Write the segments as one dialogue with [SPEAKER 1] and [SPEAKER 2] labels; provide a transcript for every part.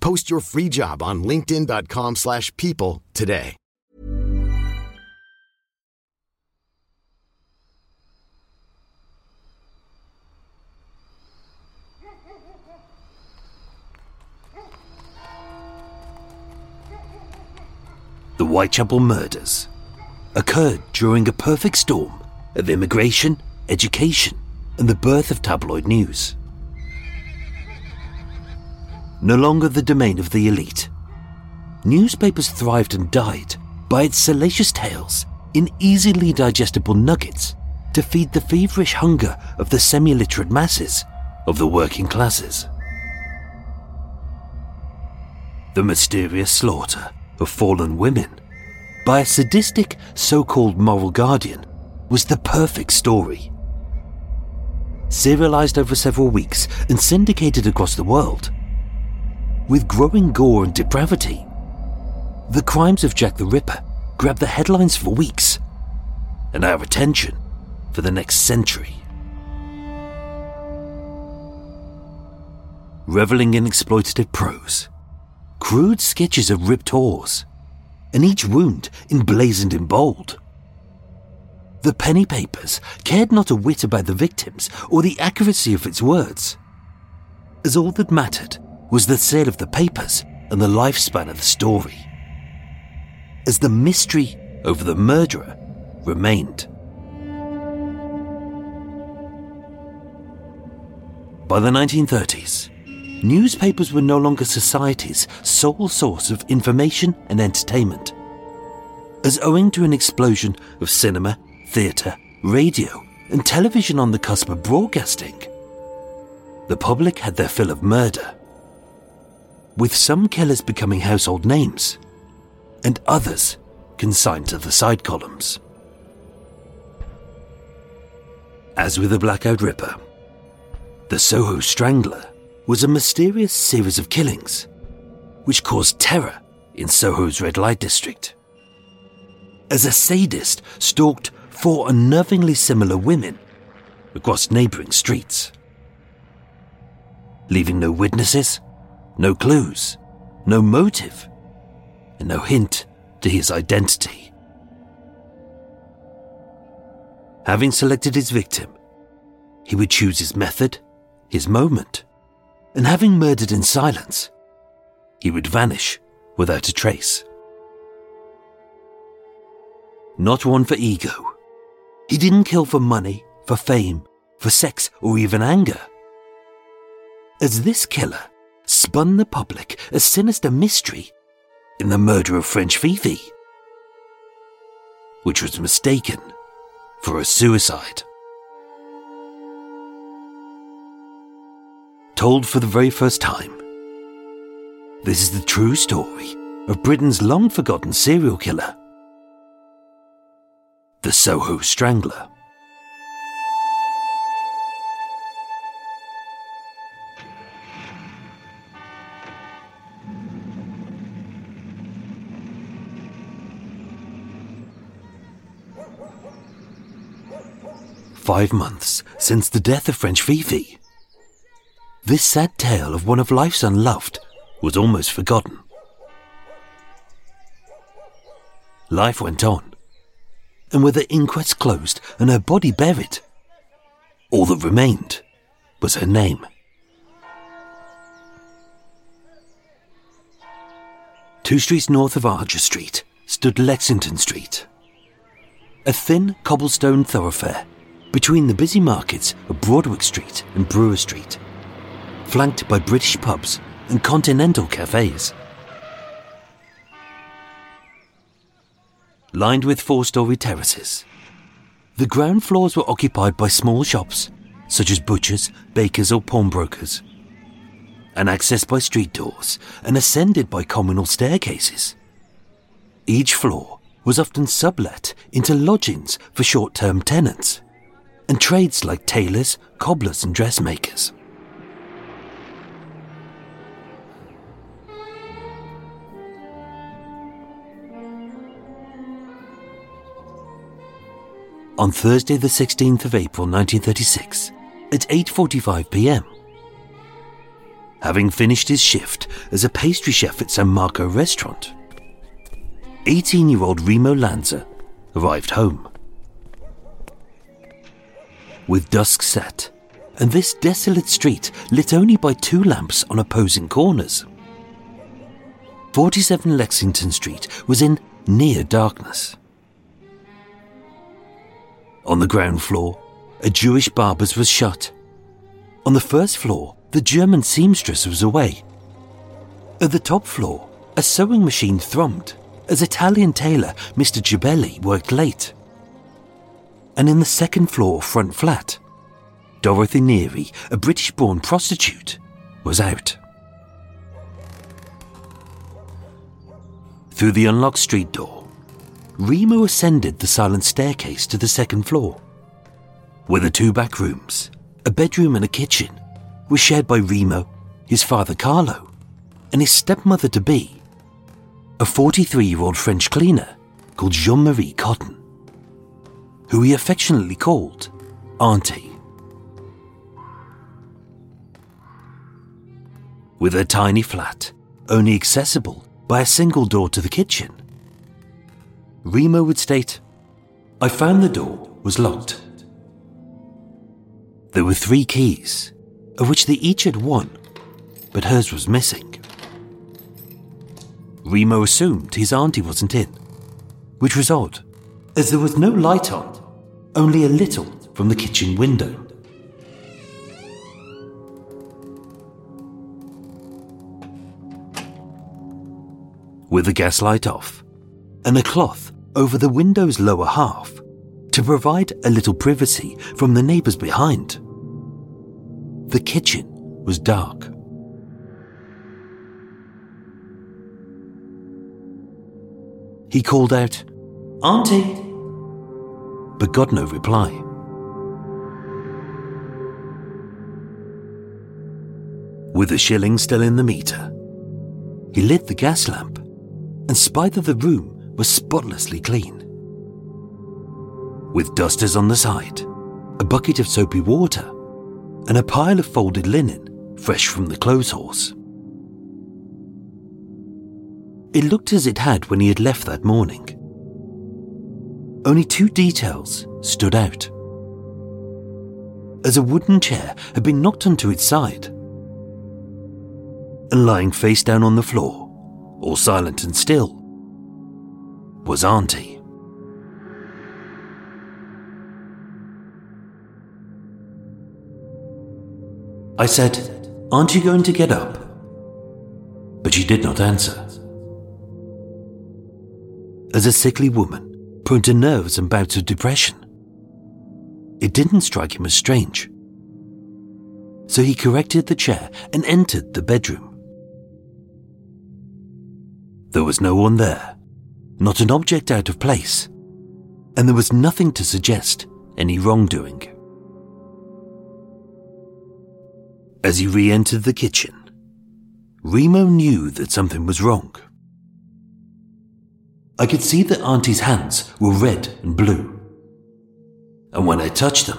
[SPEAKER 1] Post your free job on linkedin.com/people slash people today.
[SPEAKER 2] The Whitechapel murders occurred during a perfect storm of immigration, education, and the birth of tabloid news. No longer the domain of the elite, newspapers thrived and died by its salacious tales in easily digestible nuggets to feed the feverish hunger of the semi literate masses of the working classes. The mysterious slaughter of fallen women by a sadistic so called moral guardian was the perfect story. Serialized over several weeks and syndicated across the world. With growing gore and depravity, the crimes of Jack the Ripper grabbed the headlines for weeks and our attention for the next century. Reveling in exploitative prose, crude sketches of ripped whores, and each wound emblazoned in bold. The penny papers cared not a whit about the victims or the accuracy of its words, as all that mattered was the sale of the papers and the lifespan of the story. As the mystery over the murderer remained. By the 1930s, newspapers were no longer society's sole source of information and entertainment. As owing to an explosion of cinema, theatre, radio, and television on the cusp of broadcasting, the public had their fill of murder. With some killers becoming household names, and others consigned to the side columns. As with the Blackout Ripper, the Soho Strangler was a mysterious series of killings which caused terror in Soho's red light district. As a sadist stalked four unnervingly similar women across neighboring streets, leaving no witnesses, no clues, no motive, and no hint to his identity. Having selected his victim, he would choose his method, his moment, and having murdered in silence, he would vanish without a trace. Not one for ego. He didn't kill for money, for fame, for sex, or even anger. As this killer spun the public a sinister mystery in the murder of French Fifi, which was mistaken for a suicide. Told for the very first time, this is the true story of Britain's long forgotten serial killer, the Soho Strangler. Five months since the death of French Fifi. This sad tale of one of life's unloved was almost forgotten. Life went on, and with the inquest closed and her body buried, all that remained was her name. Two streets north of Archer Street stood Lexington Street, a thin cobblestone thoroughfare between the busy markets of Broadwick Street and Brewer Street, flanked by British pubs and continental cafes. Lined with four story terraces, the ground floors were occupied by small shops such as butchers, bakers, or pawnbrokers, and accessed by street doors and ascended by communal staircases. Each floor was often sublet into lodgings for short term tenants and trades like tailors, cobblers, and dressmakers. On Thursday the 16th of April 1936 at 8:45 p.m. Having finished his shift as a pastry chef at San Marco restaurant, 18-year-old Remo Lanza arrived home. With dusk set, and this desolate street lit only by two lamps on opposing corners, 47 Lexington Street was in near darkness. On the ground floor, a Jewish barber's was shut. On the first floor, the German seamstress was away. At the top floor, a sewing machine thrummed as Italian tailor Mr. Gibelli worked late. And in the second floor front flat, Dorothy Neary, a British born prostitute, was out. Through the unlocked street door, Remo ascended the silent staircase to the second floor, where the two back rooms, a bedroom and a kitchen, were shared by Remo, his father Carlo, and his stepmother to be, a 43 year old French cleaner called Jean Marie Cotton, who he affectionately called Auntie. With a tiny flat, only accessible by a single door to the kitchen, Remo would state, I found the door was locked. There were three keys, of which they each had one, but hers was missing. Remo assumed his auntie wasn't in, which was odd, as there was no light on, only a little from the kitchen window. With the gaslight off, and a cloth over the window's lower half to provide a little privacy from the neighbours behind. The kitchen was dark. He called out, Auntie! But got no reply. With a shilling still in the meter, he lit the gas lamp and spied that the room was spotlessly clean. With dusters on the side, a bucket of soapy water, and a pile of folded linen fresh from the clothes horse. It looked as it had when he had left that morning. Only two details stood out. As a wooden chair had been knocked onto its side, and lying face down on the floor, all silent and still, was Auntie. I said, Aren't you going to get up? But she did not answer. As a sickly woman, prone to nerves and bouts of depression, it didn't strike him as strange. So he corrected the chair and entered the bedroom. There was no one there not an object out of place, and there was nothing to suggest any wrongdoing. As he re entered the kitchen, Remo knew that something was wrong. I could see that Auntie's hands were red and blue, and when I touched them,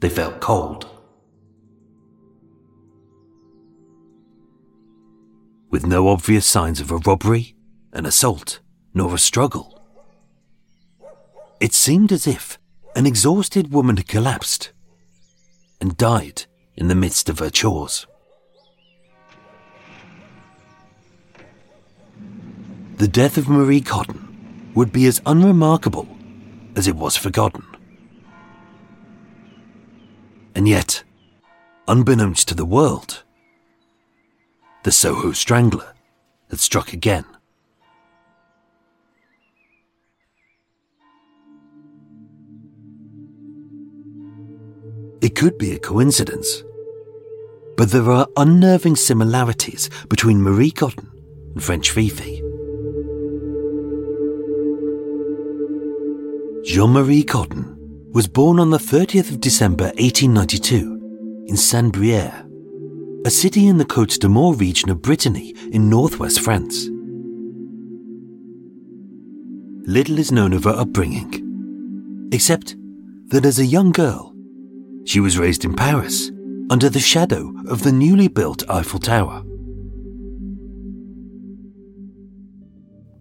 [SPEAKER 2] they felt cold. With no obvious signs of a robbery, an assault, nor a struggle. It seemed as if an exhausted woman had collapsed and died in the midst of her chores. The death of Marie Cotton would be as unremarkable as it was forgotten. And yet, unbeknownst to the world, the Soho Strangler had struck again. It could be a coincidence, but there are unnerving similarities between Marie Cotton and French Fifi. Jean Marie Cotton was born on the 30th of December 1892 in Saint Brieuc, a city in the Côte d'Armor region of Brittany in northwest France. Little is known of her upbringing, except that as a young girl, she was raised in Paris under the shadow of the newly built Eiffel Tower.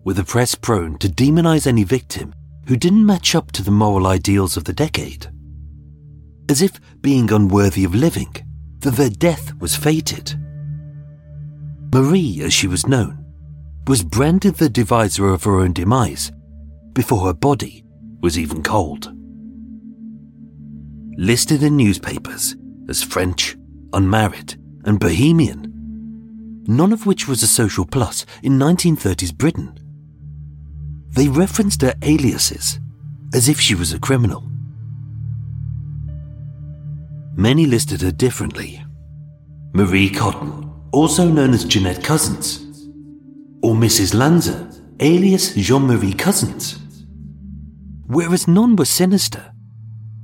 [SPEAKER 2] With a press prone to demonize any victim who didn't match up to the moral ideals of the decade, as if being unworthy of living, that their death was fated. Marie, as she was known, was branded the deviser of her own demise before her body was even cold. Listed in newspapers as French, unmarried, and bohemian, none of which was a social plus in 1930s Britain. They referenced her aliases as if she was a criminal. Many listed her differently. Marie Cotton, also known as Jeanette Cousins, or Mrs. Lanza, alias Jean Marie Cousins. Whereas none were sinister,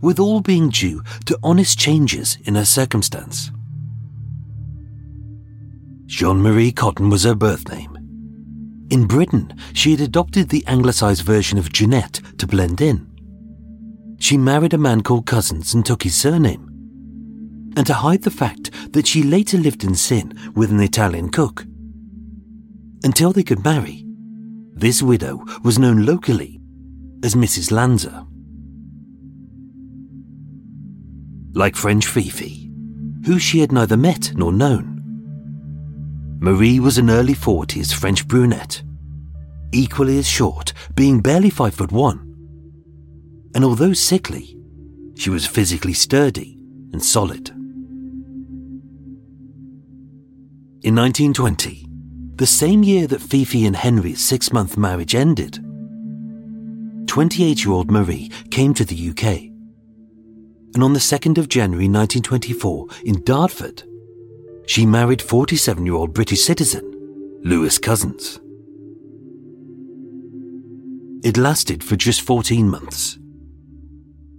[SPEAKER 2] with all being due to honest changes in her circumstance. Jean Marie Cotton was her birth name. In Britain, she had adopted the anglicised version of Jeanette to blend in. She married a man called Cousins and took his surname. And to hide the fact that she later lived in sin with an Italian cook. Until they could marry, this widow was known locally as Mrs. Lanza. like French Fifi, who she had neither met nor known. Marie was an early 40s French brunette, equally as short, being barely five foot one. And although sickly, she was physically sturdy and solid. In 1920, the same year that Fifi and Henry's six month marriage ended, 28 year old Marie came to the UK and on the 2nd of January 1924 in Dartford, she married 47 year old British citizen Lewis Cousins. It lasted for just 14 months.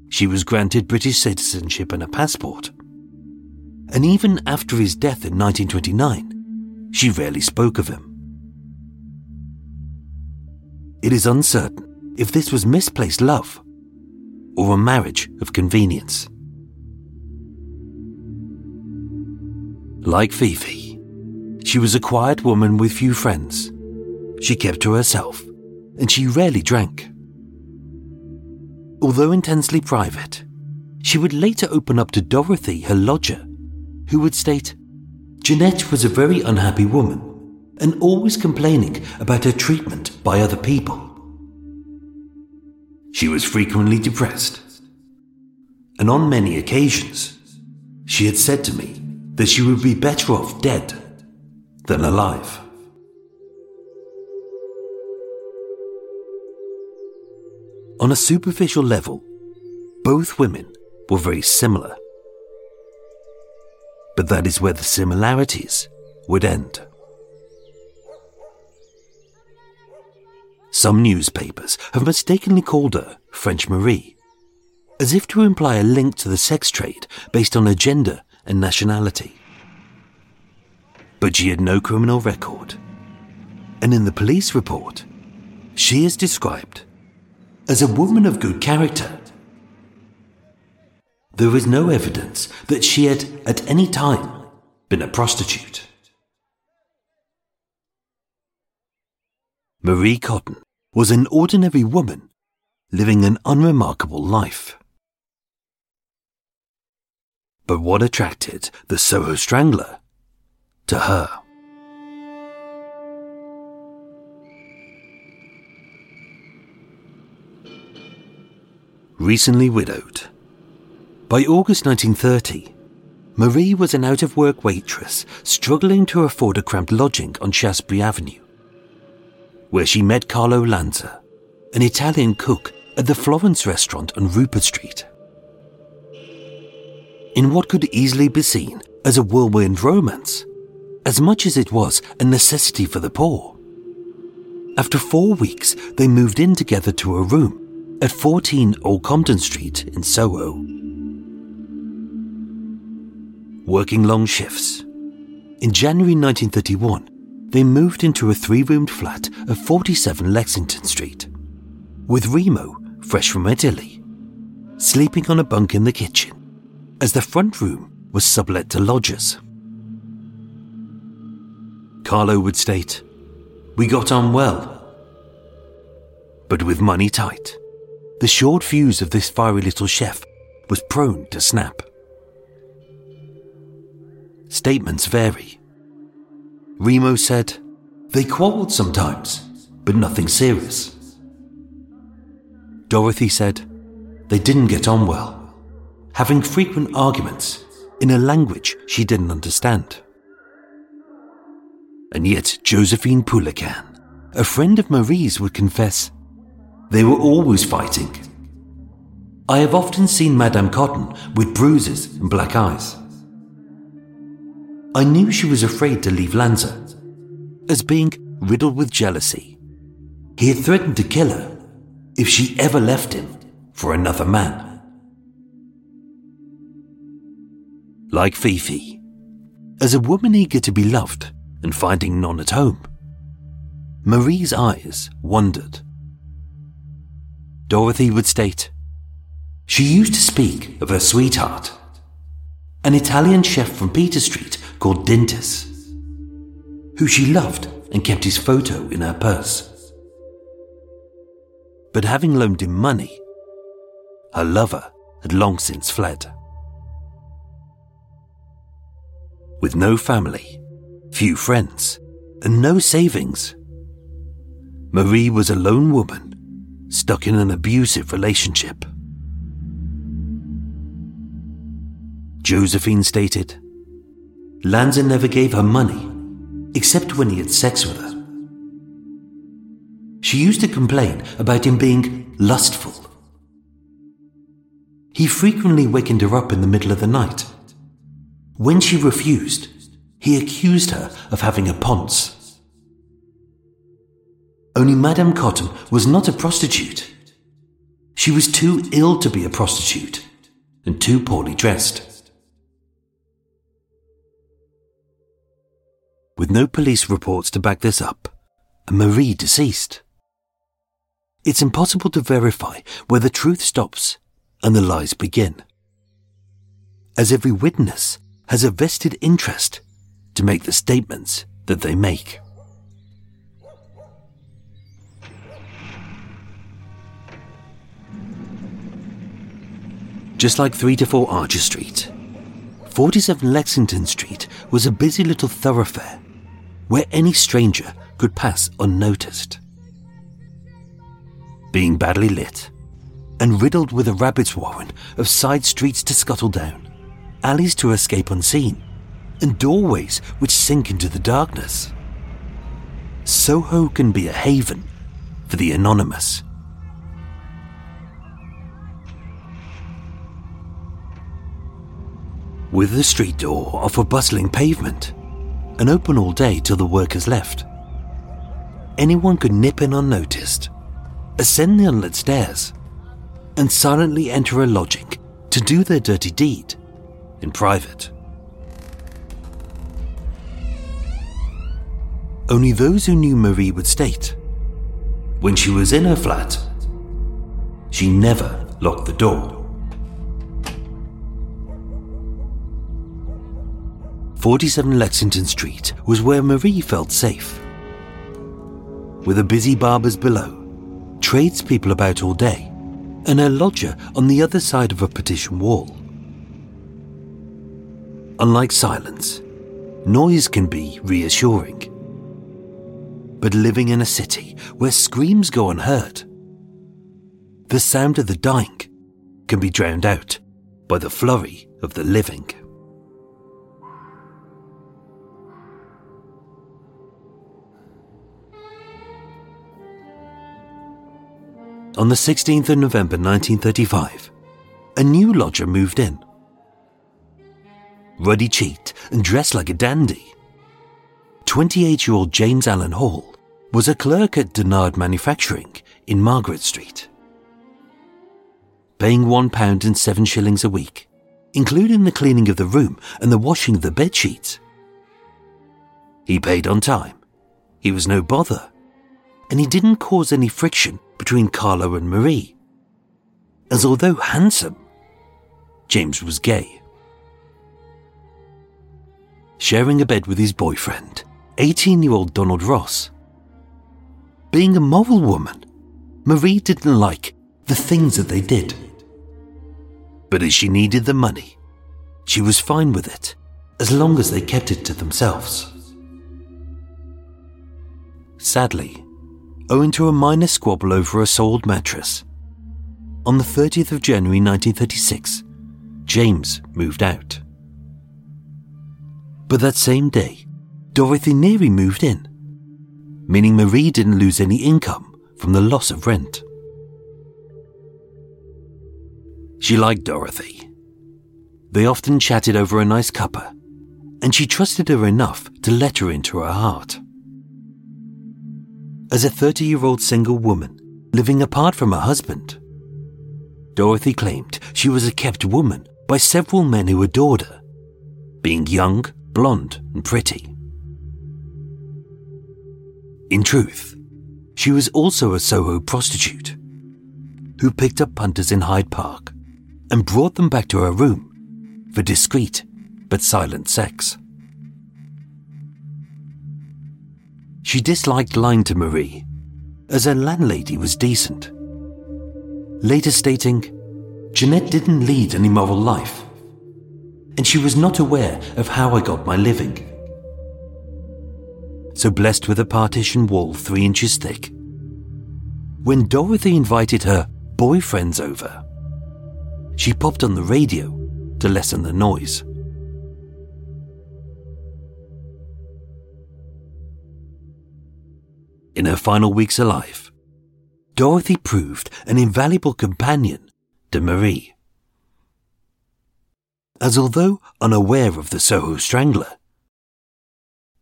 [SPEAKER 2] She was granted British citizenship and a passport. And even after his death in 1929, she rarely spoke of him. It is uncertain if this was misplaced love or a marriage of convenience. Like Fifi, she was a quiet woman with few friends. She kept to herself, and she rarely drank. Although intensely private, she would later open up to Dorothy, her lodger, who would state, Jeanette was a very unhappy woman and always complaining about her treatment by other people. She was frequently depressed. And on many occasions, she had said to me that she would be better off dead than alive. On a superficial level, both women were very similar. But that is where the similarities would end. Some newspapers have mistakenly called her French Marie, as if to imply a link to the sex trade based on her gender and nationality. But she had no criminal record, and in the police report, she is described as a woman of good character. There is no evidence that she had at any time been a prostitute. Marie Cotton was an ordinary woman living an unremarkable life. But what attracted the Soho Strangler to her? recently widowed. By August 1930, Marie was an out of work waitress struggling to afford a cramped lodging on Shaftesbury Avenue, where she met Carlo Lanza, an Italian cook at the Florence restaurant on Rupert Street. In what could easily be seen as a whirlwind romance, as much as it was a necessity for the poor. After four weeks, they moved in together to a room at 14 Old Compton Street in Soho. Working long shifts. In January 1931, they moved into a three roomed flat at 47 Lexington Street, with Remo, fresh from Italy, sleeping on a bunk in the kitchen, as the front room was sublet to lodgers. Carlo would state, We got on well. But with money tight, the short fuse of this fiery little chef was prone to snap. Statements vary. Remo said, They quarrelled sometimes, but nothing serious. Dorothy said, They didn't get on well, having frequent arguments in a language she didn't understand. And yet Josephine Poulican, a friend of Marie's, would confess they were always fighting. I have often seen Madame Cotton with bruises and black eyes. I knew she was afraid to leave Lanza, as being riddled with jealousy. He had threatened to kill her if she ever left him for another man. Like Fifi, as a woman eager to be loved and finding none at home, Marie's eyes wandered. Dorothy would state, she used to speak of her sweetheart, an Italian chef from Peter Street called Dintis, who she loved and kept his photo in her purse. But having loaned him money, her lover had long since fled. With no family, few friends, and no savings, Marie was a lone woman stuck in an abusive relationship. Josephine stated, Lanza never gave her money, except when he had sex with her. She used to complain about him being lustful. He frequently wakened her up in the middle of the night. When she refused, he accused her of having a ponce. Only Madame Cotton was not a prostitute. She was too ill to be a prostitute and too poorly dressed. with no police reports to back this up, Marie deceased. It's impossible to verify where the truth stops and the lies begin, as every witness has a vested interest to make the statements that they make. Just like 3 to 4 Archer Street, 47 Lexington Street was a busy little thoroughfare where any stranger could pass unnoticed. Being badly lit and riddled with a rabbit's warren of side streets to scuttle down, alleys to escape unseen, and doorways which sink into the darkness. Soho can be a haven for the anonymous. With the street door off a bustling pavement, and open all day till the workers left. Anyone could nip in unnoticed, ascend the unlit stairs, and silently enter a lodging to do their dirty deed in private. Only those who knew Marie would state when she was in her flat, she never locked the door. 47 Lexington Street was where Marie felt safe. With a busy barbers below, tradespeople about all day, and a lodger on the other side of a partition wall. Unlike silence, noise can be reassuring. But living in a city where screams go unheard, the sound of the dying can be drowned out by the flurry of the living. On the 16th of November 1935, a new lodger moved in. Ruddy cheeked and dressed like a dandy. 28 year old James Allen Hall was a clerk at Denard Manufacturing in Margaret Street. Paying one pound and seven shillings a week, including the cleaning of the room and the washing of the bed sheets. He paid on time. He was no bother. And he didn't cause any friction between Carlo and Marie. As although handsome, James was gay. Sharing a bed with his boyfriend, 18 year old Donald Ross. Being a moral woman, Marie didn't like the things that they did. But as she needed the money, she was fine with it as long as they kept it to themselves. Sadly, owing to a minor squabble over a sold mattress, on the 30th of January 1936, James moved out. But that same day, Dorothy Neary moved in, meaning Marie didn't lose any income from the loss of rent. She liked Dorothy. They often chatted over a nice cuppa, and she trusted her enough to let her into her heart. As a 30 year old single woman living apart from her husband, Dorothy claimed she was a kept woman by several men who adored her, being young, blonde, and pretty. In truth, she was also a Soho prostitute who picked up punters in Hyde Park and brought them back to her room for discreet but silent sex. She disliked lying to Marie, as her landlady was decent. Later stating, Jeanette didn't lead an immoral life, and she was not aware of how I got my living so blessed with a partition wall three inches thick. When Dorothy invited her boyfriends over, she popped on the radio to lessen the noise. In her final weeks alive, Dorothy proved an invaluable companion to Marie. As although unaware of the Soho Strangler,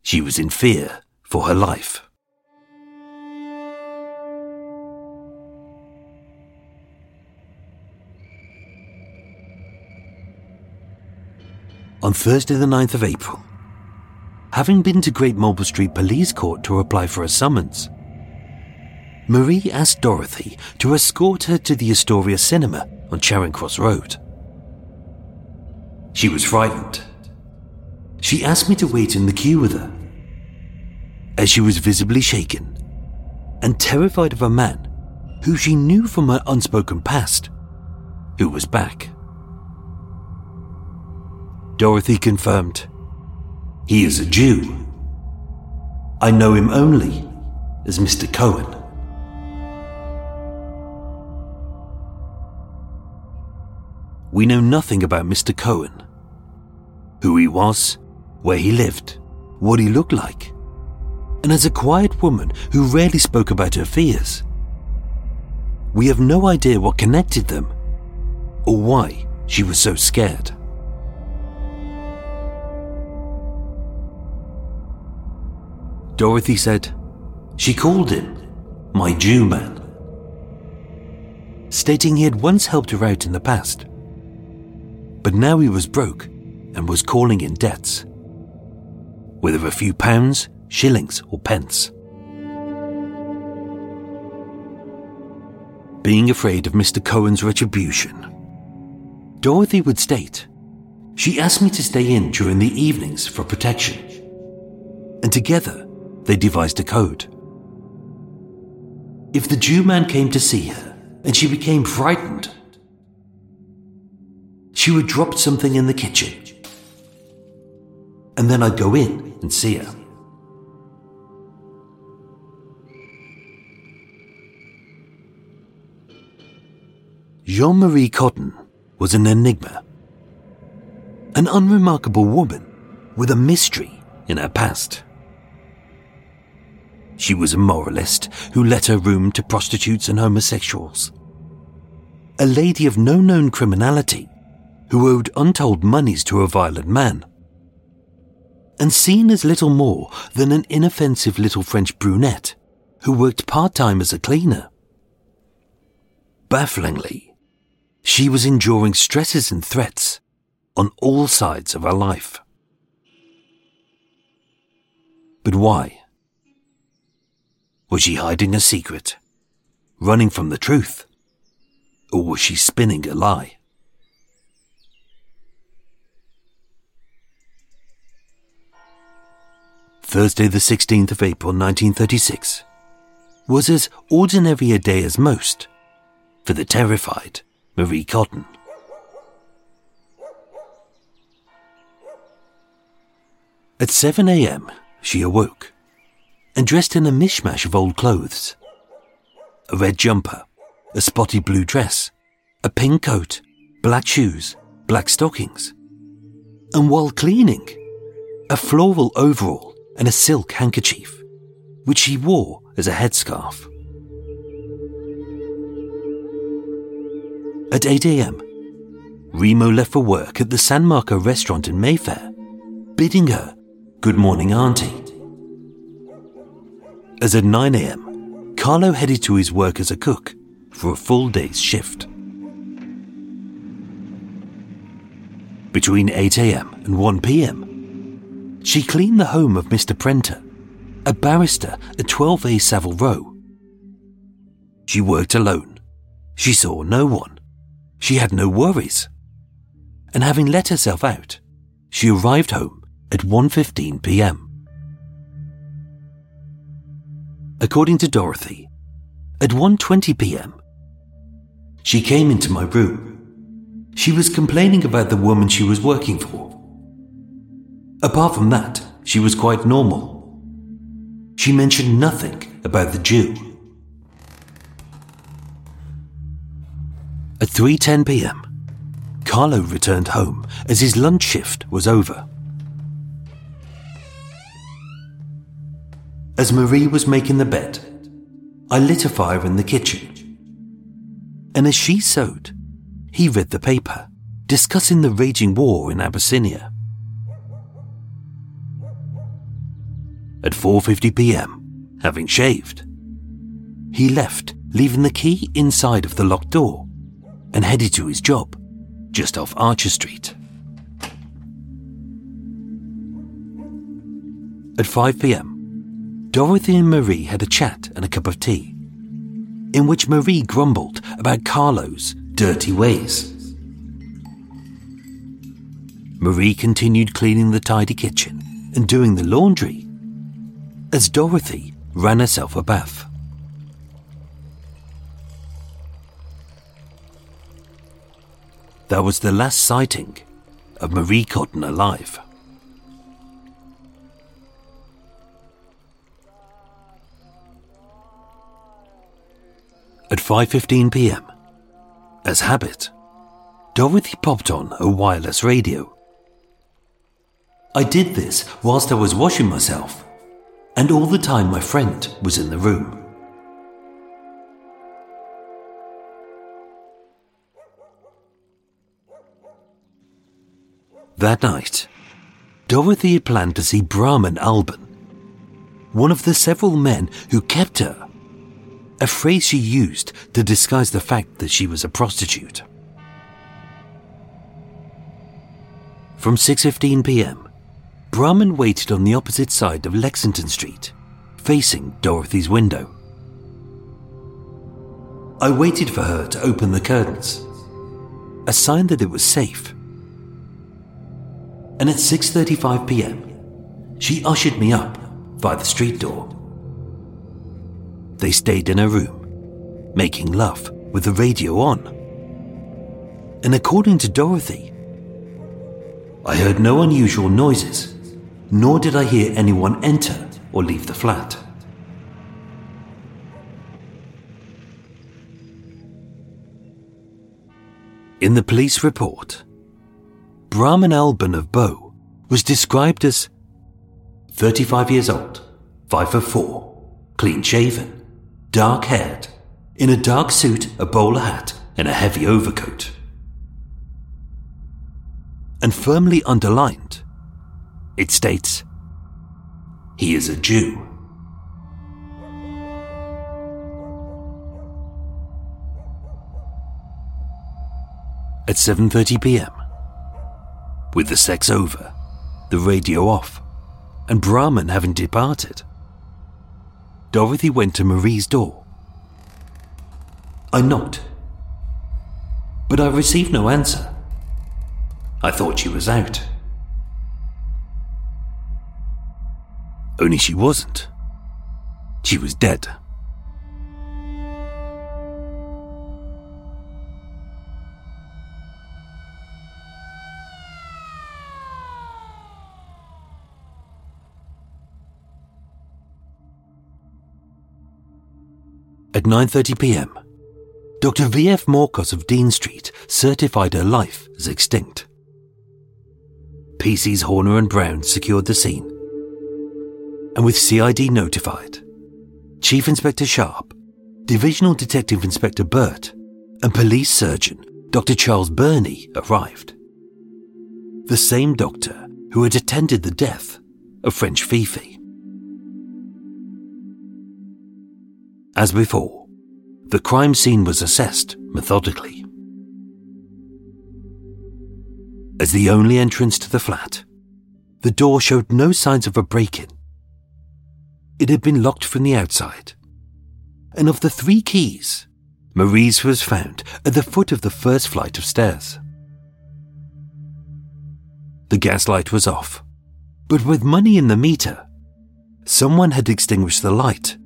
[SPEAKER 2] she was in fear for her life. On Thursday, the 9th of April, having been to Great Marlborough Street Police Court to apply for a summons, Marie asked Dorothy to escort her to the Astoria Cinema on Charing Cross Road. She was frightened. She asked me to wait in the queue with her as she was visibly shaken and terrified of a man who she knew from her unspoken past, who was back. Dorothy confirmed, He is a Jew. I know him only as Mr. Cohen. We know nothing about Mr. Cohen. Who he was, where he lived, what he looked like and as a quiet woman who rarely spoke about her fears. We have no idea what connected them or why she was so scared. Dorothy said she called him my Jew man, stating he had once helped her out in the past. But now he was broke and was calling in debts. Whether a few pounds shillings, or pence. Being afraid of Mr. Cohen's retribution, Dorothy would state, She asked me to stay in during the evenings for protection. And together, they devised a code. If the Jew man came to see her and she became frightened, she would drop something in the kitchen. And then I'd go in and see her. Jean Marie Cotton was an enigma. An unremarkable woman with a mystery in her past. She was a moralist who let her room to prostitutes and homosexuals. A lady of no known criminality who owed untold moneys to a violent man. And seen as little more than an inoffensive little French brunette who worked part time as a cleaner. Bafflingly, she was enduring stresses and threats on all sides of her life. But why? Was she hiding a secret? Running from the truth? Or was she spinning a lie? Thursday, the 16th of April 1936, was as ordinary a day as most for the terrified Marie Cotton. At 7 a.m., she awoke and dressed in a mishmash of old clothes a red jumper, a spotty blue dress, a pink coat, black shoes, black stockings. And while cleaning, a floral overall and a silk handkerchief, which she wore as a headscarf. At 8 a.m., Remo left for work at the San Marco restaurant in Mayfair, bidding her good morning, Auntie. As at 9 a.m., Carlo headed to his work as a cook for a full day's shift. Between 8 a.m. and 1 p.m., she cleaned the home of Mr. Prenter, a barrister at 12A Savile Row. She worked alone. She saw no one. She had no worries. And having let herself out, she arrived home at 1:15 p.m. According to Dorothy, at 1:20 p.m., she came into my room. She was complaining about the woman she was working for. Apart from that, she was quite normal. She mentioned nothing about the Jew. At 3:10 p.m., Carlo returned home as his lunch shift was over. As Marie was making the bed, I lit a fire in the kitchen. And as she sewed, he read the paper, discussing the raging war in Abyssinia. At 4:50 p.m., having shaved, he left, leaving the key inside of the locked door, and headed to his job, just off Archer Street. At 5 p.m., Dorothy and Marie had a chat and a cup of tea, in which Marie grumbled about Carlo's dirty ways. Marie continued cleaning the tidy kitchen and doing the laundry, as Dorothy ran herself a bath. That was the last sighting of Marie Cotton alive. at 5:15 p.m. As habit, Dorothy popped on a wireless radio. I did this whilst I was washing myself, and all the time my friend was in the room. That night, Dorothy had planned to see Brahman Alban, one of the several men who kept her a phrase she used to disguise the fact that she was a prostitute. From 6:15 p.m., Brahman waited on the opposite side of Lexington Street, facing Dorothy's window. I waited for her to open the curtains, a sign that it was safe. And at 6:35 p.m., she ushered me up by the street door they stayed in her room, making love with the radio on. And according to Dorothy, I heard no unusual noises, nor did I hear anyone enter or leave the flat. In the police report, Brahman Alban of Bow was described as 35 years old, 5 foot 4, clean shaven, dark haired, in a dark suit, a bowler hat, and a heavy overcoat. And firmly underlined, it states, he is a Jew. At 7:30 p.m., with the sex over, the radio off, and Brahman having departed, Dorothy went to Marie's door. I knocked, but I received no answer. I thought she was out. Only she wasn't. She was dead. At 9:30 p.m., Dr. V.F. Morcos of Dean Street certified her life as extinct. PC's Horner and Brown secured the scene. And with CID notified, Chief Inspector Sharp, Divisional Detective Inspector Burt, and Police Surgeon Dr. Charles Burney arrived. The same doctor who had attended the death of French Fifi. As before, the crime scene was assessed methodically. As the only entrance to the flat, the door showed no signs of a break in. It had been locked from the outside. And of the three keys, Marie's was found at the foot of the first flight of stairs. The gas light was off, but with money in the meter, someone had extinguished the light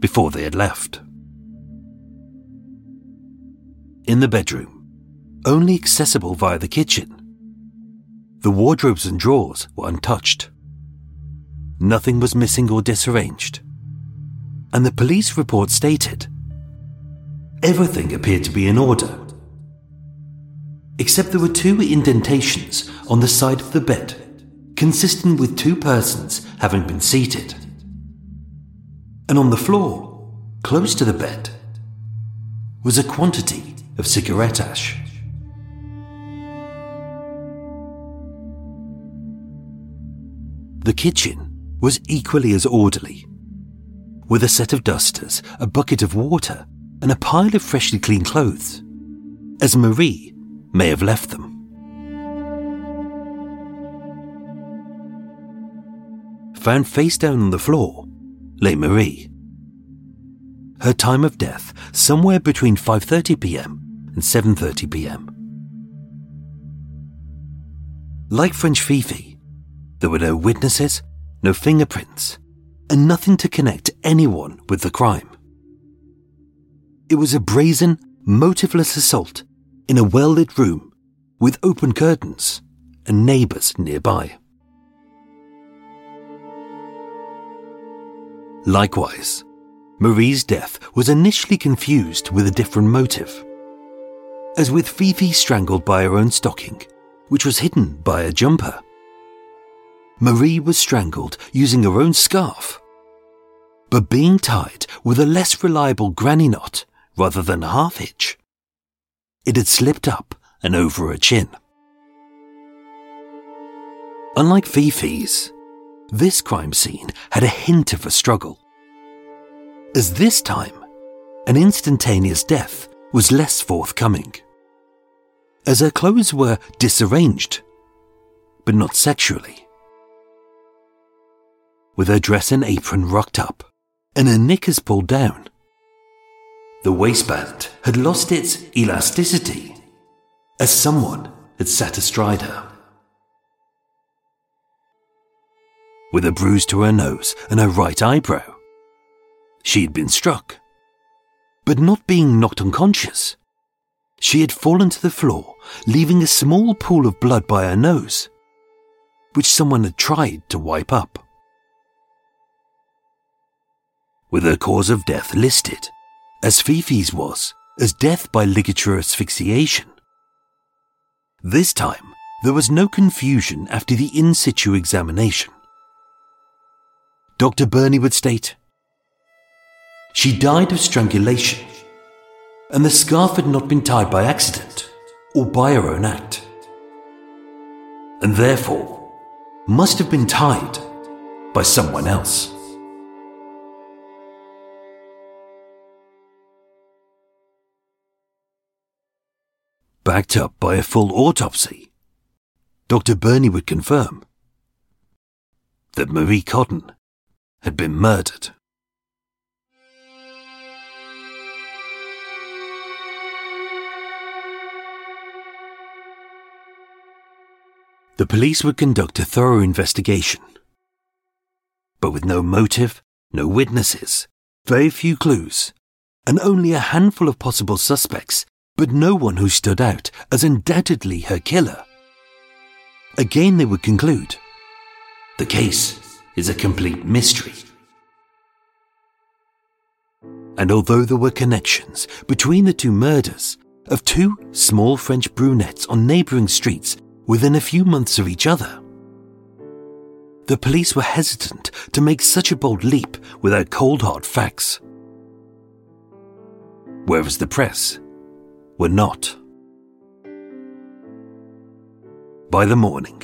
[SPEAKER 2] before they had left. In the bedroom, only accessible via the kitchen, the wardrobes and drawers were untouched. Nothing was missing or disarranged. And the police report stated everything appeared to be in order. Except there were two indentations on the side of the bed, consistent with two persons having been seated and on the floor, close to the bed, was a quantity of cigarette ash. The kitchen was equally as orderly, with a set of dusters, a bucket of water, and a pile of freshly cleaned clothes, as Marie may have left them. Found face down on the floor lay Marie. Her time of death somewhere between 5:30 p.m. and 7:30 p.m. Like French Fifi, there were no witnesses, no fingerprints, and nothing to connect anyone with the crime. It was a brazen, motiveless assault in a well lit room with open curtains and neighbours nearby. Likewise, Marie's death was initially confused with a different motive. As with Fifi strangled by her own stocking, which was hidden by a jumper. Marie was strangled using her own scarf, but being tied with a less reliable granny knot rather than a half hitch. It had slipped up and over her chin. Unlike Fifi's, this crime scene had a hint of a struggle. As this time, an instantaneous death was less forthcoming. As her clothes were disarranged, but not sexually. With her dress and apron rocked up and her knickers pulled down, the waistband had lost its elasticity as someone had sat astride her. with a bruise to her nose and her right eyebrow. She had been struck. But not being knocked unconscious, she had fallen to the floor, leaving a small pool of blood by her nose, which someone had tried to wipe up. With her cause of death listed, as Fifi's was, as death by ligature asphyxiation, This time, there was no confusion after the in situ examination. Dr. Burney would state She died of strangulation, and the scarf had not been tied by accident or by her own act, and therefore must have been tied by someone else. Backed up by a full autopsy, Dr. Burney would confirm that Marie Cotton had been murdered. The police would conduct a thorough investigation. But with no motive, no witnesses, very few clues, and only a handful of possible suspects, but no one who stood out as undoubtedly her killer. Again, they would conclude the case is a complete mystery. And although there were connections between the two murders of two small French brunettes on neighbouring streets within a few months of each other, the police were hesitant to make such a bold leap without cold hard facts. Whereas the press were not. By the morning,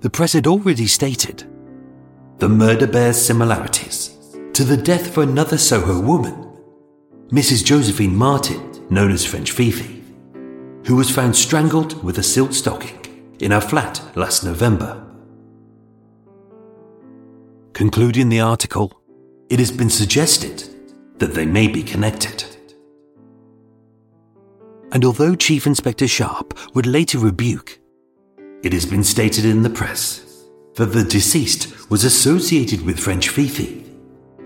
[SPEAKER 2] the press had already stated the murder bears similarities to the death of another Soho woman, Mrs. Josephine Martin, known as French Fifi, who was found strangled with a silk stocking in her flat last November. Concluding the article, it has been suggested that they may be connected. And although Chief Inspector Sharp would later rebuke, it has been stated in the press that the deceased was associated with French Fifi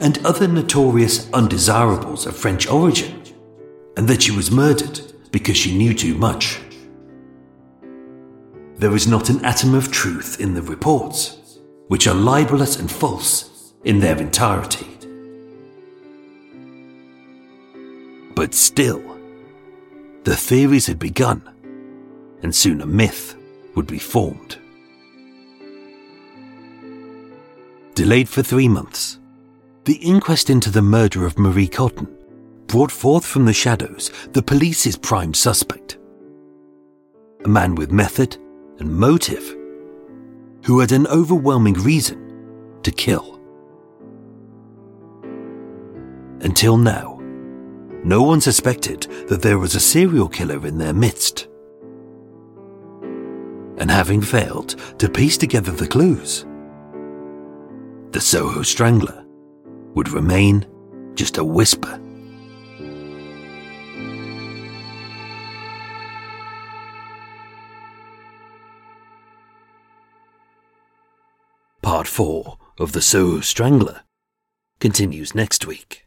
[SPEAKER 2] and other notorious undesirables of French origin, and that she was murdered because she knew too much. There is not an atom of truth in the reports, which are libelous and false in their entirety. But still, the theories had begun, and soon a myth would be formed. Delayed for three months, the inquest into the murder of Marie Cotton brought forth from the shadows the police's prime suspect. A man with method and motive who had an overwhelming reason to kill. Until now, no one suspected that there was a serial killer in their midst. And having failed to piece together the clues, the Soho Strangler would remain just a whisper. Part 4 of The Soho Strangler continues next week.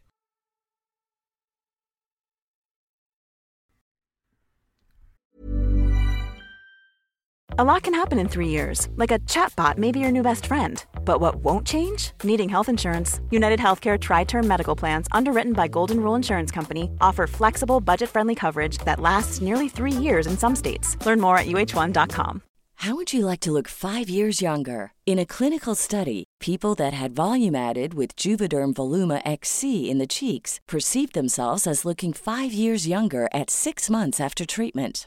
[SPEAKER 3] A lot can happen in three years, like a chatbot may be your new best friend. But what won't change? Needing health insurance. United Healthcare Tri Term Medical Plans, underwritten by Golden Rule Insurance Company, offer flexible, budget friendly coverage that lasts nearly three years in some states. Learn more at uh1.com.
[SPEAKER 4] How would you like to look five years younger? In a clinical study, people that had volume added with Juvederm Voluma XC in the cheeks perceived themselves as looking five years younger at six months after treatment.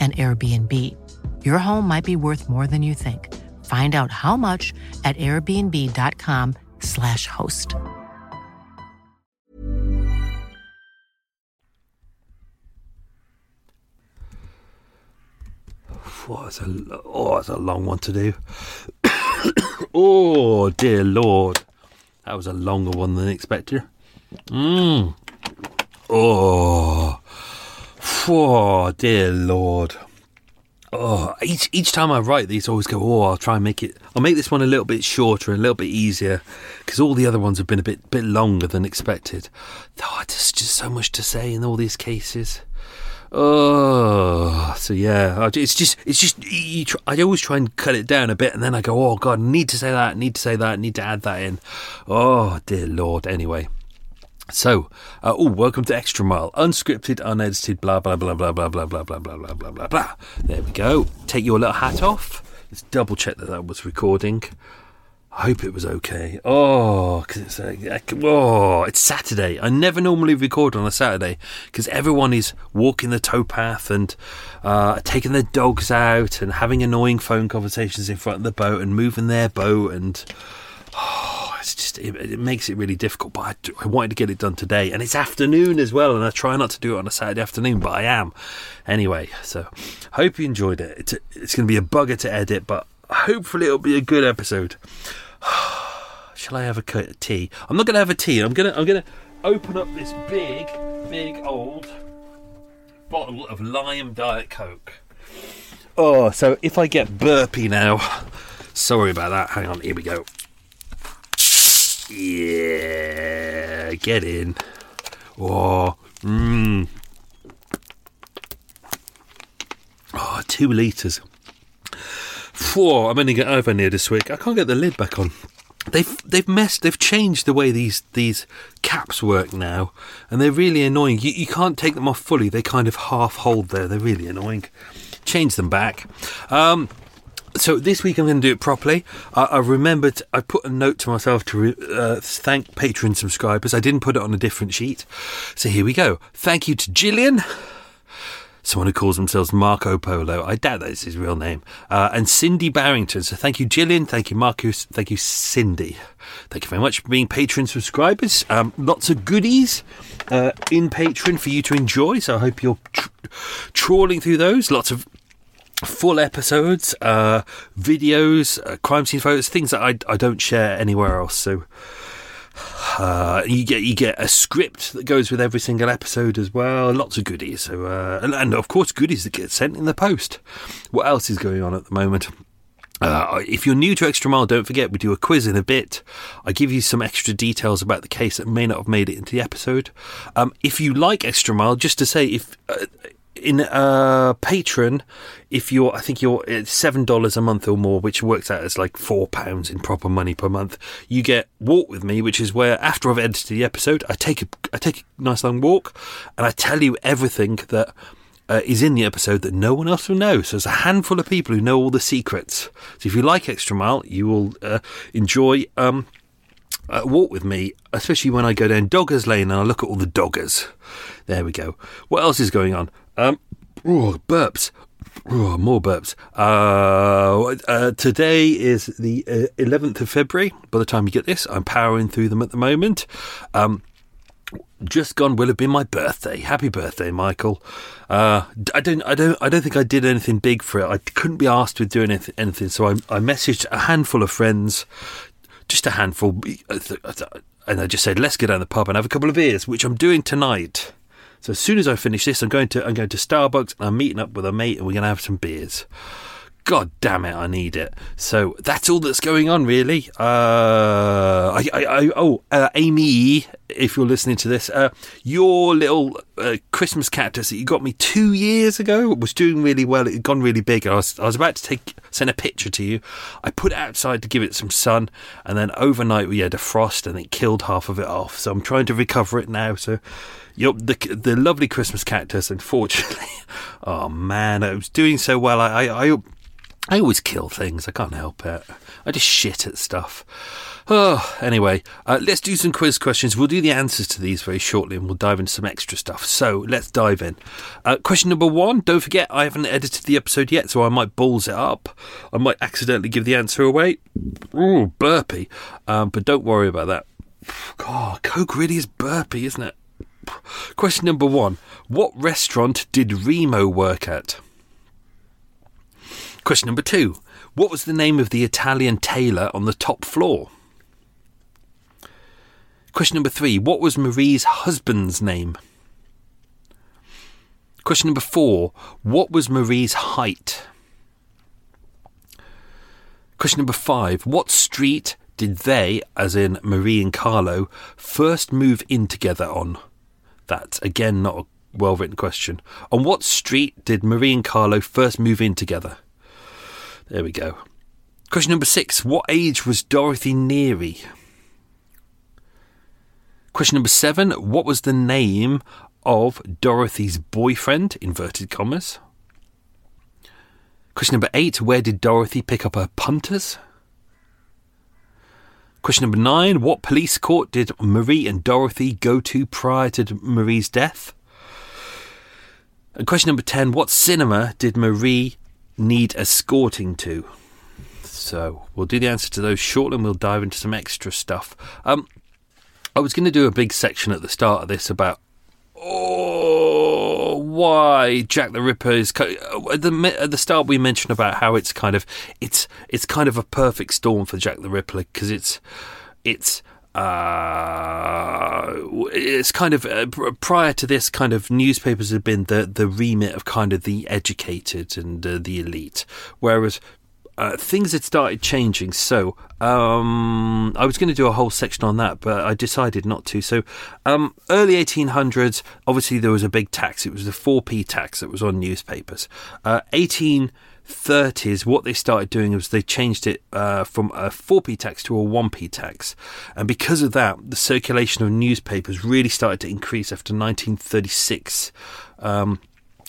[SPEAKER 5] an Airbnb. Your home might be worth more than you think. Find out how much at airbnb.com/slash host.
[SPEAKER 2] Oh, it's a, oh, it's a long one to do. oh, dear Lord. That was a longer one than expected. Mmm. Oh. Oh, dear Lord. Oh, each each time I write these, I always go, oh, I'll try and make it. I'll make this one a little bit shorter and a little bit easier because all the other ones have been a bit bit longer than expected. Oh, there's just so much to say in all these cases. Oh, so yeah, it's just it's just try, I always try and cut it down a bit, and then I go, oh God, need to say that, need to say that, need to add that in. Oh dear Lord. Anyway. So, uh, oh, welcome to Extra Mile, unscripted, unedited, blah blah blah blah blah blah blah blah blah blah blah blah blah. There we go. Take your little hat off. Let's double check that that was recording. I hope it was okay. Oh, because it's uh, oh, it's Saturday. I never normally record on a Saturday because everyone is walking the towpath and uh, taking their dogs out and having annoying phone conversations in front of the boat and moving their boat and. Oh, it's just it, it, makes it really difficult. But I, do, I wanted to get it done today, and it's afternoon as well. And I try not to do it on a Saturday afternoon, but I am anyway. So hope you enjoyed it. It's it's going to be a bugger to edit, but hopefully it'll be a good episode. Shall I have a tea? I'm not going to have a tea. I'm gonna I'm gonna open up this big big old bottle of lime diet coke. Oh, so if I get burpy now, sorry about that. Hang on, here we go. Yeah, get in. Oh, mmm. Oh, two litres. Four. I'm only getting over near this week. I can't get the lid back on. They've they've messed. They've changed the way these these caps work now, and they're really annoying. You you can't take them off fully. They kind of half hold there. They're really annoying. Change them back. Um, so this week I'm going to do it properly. I, I remembered I put a note to myself to re, uh, thank Patreon subscribers. I didn't put it on a different sheet. So here we go. Thank you to Gillian. Someone who calls themselves Marco Polo. I doubt that is his real name. Uh, and Cindy Barrington. So thank you, Gillian. Thank you, Marcus. Thank you, Cindy. Thank you very much for being Patreon subscribers. Um, lots of goodies uh, in Patreon for you to enjoy. So I hope you're tr- trawling through those. Lots of full episodes, uh, videos, uh, crime scene photos, things that I, I don't share anywhere else. So uh, you get you get a script that goes with every single episode as well. Lots of goodies. So uh, and, and, of course goodies that get sent in the post. What else is going on at the moment? Uh, if you're new to Extra Mile, don't forget we do a quiz in a bit. I give you some extra details about the case that may not have made it into the episode. Um, if you like Extra Mile, just to say, if uh, in uh Patreon if you're i think you're seven dollars a month or more which works out as like four pounds in proper money per month you get walk with me which is where after i've edited the episode i take a i take a nice long walk and i tell you everything that uh, is in the episode that no one else will know. So there's a handful of people who know all the secrets. So if you like Extra Mile, you will uh, enjoy um, uh, walk with me, especially when I go down Doggers Lane and I look at all the doggers. There we go. What else is going on? Um, oh, burps. Oh, more burps. Uh, uh, today is the uh, 11th of February. By the time you get this, I'm powering through them at the moment. Um, just gone will have been my birthday. Happy birthday, Michael. Uh, I don't, I don't, I don't think I did anything big for it. I couldn't be asked to do anything, anything so I, I messaged a handful of friends, just a handful, and I just said, "Let's get down the pub and have a couple of beers," which I'm doing tonight. So as soon as I finish this, I'm going to I'm going to Starbucks and I'm meeting up with a mate and we're going to have some beers. God damn it, I need it. So that's all that's going on, really. Uh, I, I, I, oh, uh, Amy, if you're listening to this, uh, your little uh, Christmas cactus that you got me two years ago was doing really well. It had gone really big. I was, I was about to take send a picture to you. I put it outside to give it some sun, and then overnight we had a frost, and it killed half of it off. So I'm trying to recover it now. So the the lovely Christmas cactus, unfortunately, oh man, it was doing so well. I, I, I I always kill things. I can't help it. I just shit at stuff. Oh, anyway, uh, let's do some quiz questions. We'll do the answers to these very shortly and we'll dive into some extra stuff. So let's dive in. Uh, question number one. Don't forget, I haven't edited the episode yet, so I might balls it up. I might accidentally give the answer away. Ooh, burpy. Um, but don't worry about that. God, Coke really is burpy, isn't it? Question number one. What restaurant did Remo work at? Question number two What was the name of the Italian tailor on the top floor? Question number three What was Marie's husband's name? Question number four What was Marie's height? Question number five What street did they, as in Marie and Carlo, first move in together on? That's again not a well written question. On what street did Marie and Carlo first move in together? There we go. Question number six What age was Dorothy Neary? Question number seven What was the name of Dorothy's boyfriend? Inverted commas. Question number eight Where did Dorothy pick up her punters? Question number nine What police court did Marie and Dorothy go to prior to Marie's death? And question number 10 What cinema did Marie need escorting to? So we'll do the answer to those shortly and we'll dive into some extra stuff. Um, I was going to do a big section at the start of this about oh, why Jack the Ripper is at the at the start we mentioned about how it's kind of it's it's kind of a perfect storm for Jack the Ripper because it's it's uh, it's kind of uh, prior to this kind of newspapers have been the the remit of kind of the educated and uh, the elite. Whereas uh, things had started changing. So um, I was going to do a whole section on that, but I decided not to. So um, early 1800s, obviously there was a big tax. It was the 4p tax that was on newspapers. Uh, 18 30s, what they started doing was they changed it uh, from a 4p tax to a 1p tax. And because of that, the circulation of newspapers really started to increase after 1936. Um,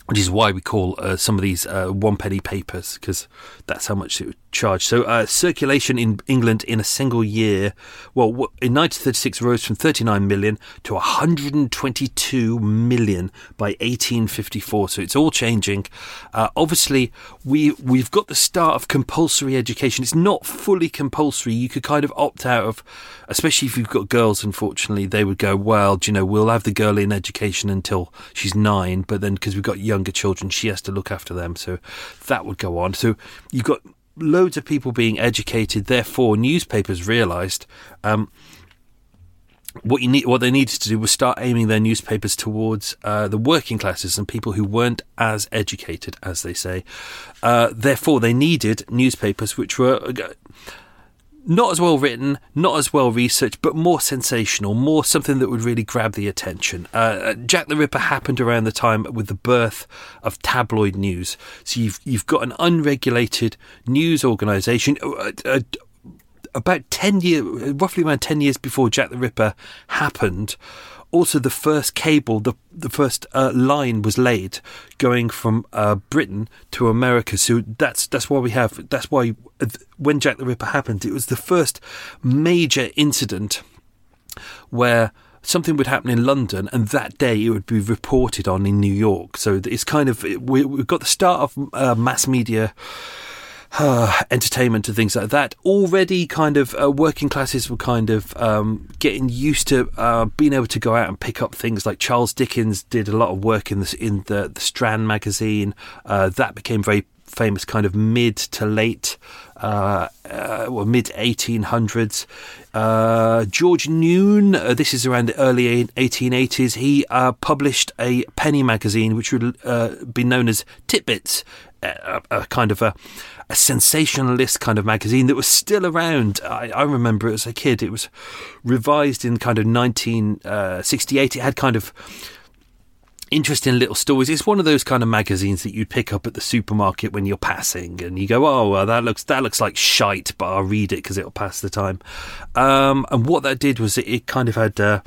[SPEAKER 2] which is why we call uh, some of these uh, one penny papers because that's how much it would charge. So uh, circulation in England in a single year, well, in 1936 rose from 39 million to 122 million by 1854. So it's all changing. Uh, obviously, we we've got the start of compulsory education. It's not fully compulsory. You could kind of opt out of, especially if you've got girls. Unfortunately, they would go, well, you know, we'll have the girl in education until she's nine, but then because we've got younger children, she has to look after them. So that would go on. So you've got loads of people being educated. Therefore, newspapers realised. Um, what you need, what they needed to do was start aiming their newspapers towards uh, the working classes and people who weren't as educated, as they say. Uh, therefore, they needed newspapers which were uh, not as well written, not as well researched, but more sensational, more something that would really grab the attention. Uh, uh, Jack the Ripper happened around the time with the birth of tabloid news. So you've you've got an unregulated news organisation. Uh, uh, about 10 years, roughly around 10 years before Jack the Ripper happened, also the first cable, the the first uh, line was laid going from uh, Britain to America. So that's that's why we have that's why uh, when Jack the Ripper happened, it was the first major incident where something would happen in London, and that day it would be reported on in New York. So it's kind of we, have got the start of uh, mass media uh, entertainment and things like that. Already, kind of uh, working classes were kind of um, getting used to uh, being able to go out and pick up things like Charles Dickens did a lot of work in the in the, the Strand magazine. Uh, that became very famous, kind of mid to late, uh, uh, well, mid 1800s. Uh, George Newnes, this is around the early 1880s, he published a penny magazine which would be known as Titbits a, a kind of a, a, sensationalist kind of magazine that was still around. I, I, remember as a kid. It was revised in kind of 1968. Uh, it had kind of interesting little stories. It's one of those kind of magazines that you'd pick up at the supermarket when you're passing, and you go, "Oh, well, that looks that looks like shite," but I'll read it because it'll pass the time. Um, and what that did was it, it kind of had. Uh,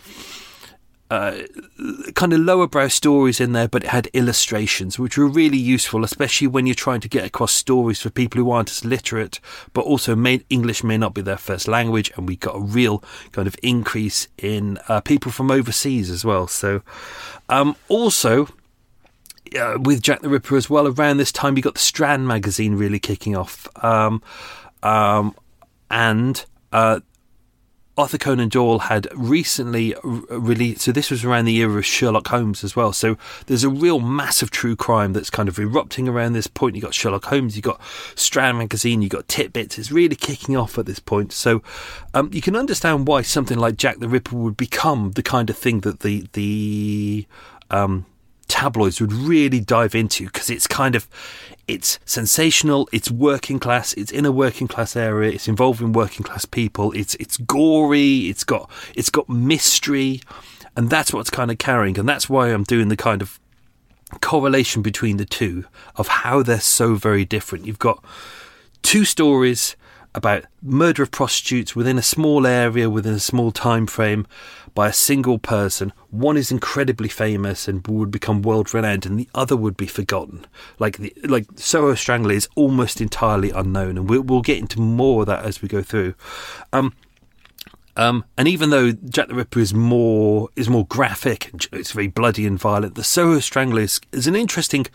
[SPEAKER 2] uh, kind of lower brow stories in there, but it had illustrations, which were really useful, especially when you're trying to get across stories for people who aren't as literate, but also may, English may not be their first language. And we got a real kind of increase in uh, people from overseas as well. So, um, also, uh, with Jack the Ripper as well, around this time, you got the Strand magazine really kicking off. Um, um, and uh, Arthur Conan Doyle had recently released, so this was around the era of Sherlock Holmes as well. So there's a real massive true crime that's kind of erupting around this point. You got Sherlock Holmes, you got Strand magazine, you got Tit-Bits. It's really kicking off at this point. So um, you can understand why something like Jack the Ripper would become the kind of thing that the the um, tabloids would really dive into because it's kind of it's sensational it's working class it's in a working class area it's involving working class people it's it's gory it's got it's got mystery and that's what's kind of carrying and that's why I'm doing the kind of correlation between the two of how they're so very different. You've got two stories about murder of prostitutes within a small area within a small time frame by a single person. One is incredibly famous and would become world renowned, and the other would be forgotten. Like the, like Soho Strangler is almost entirely unknown, and we'll, we'll get into more of that as we go through. Um, um, and even though Jack the Ripper is more is more graphic it's very bloody and violent, the Soho Strangler is, is an interesting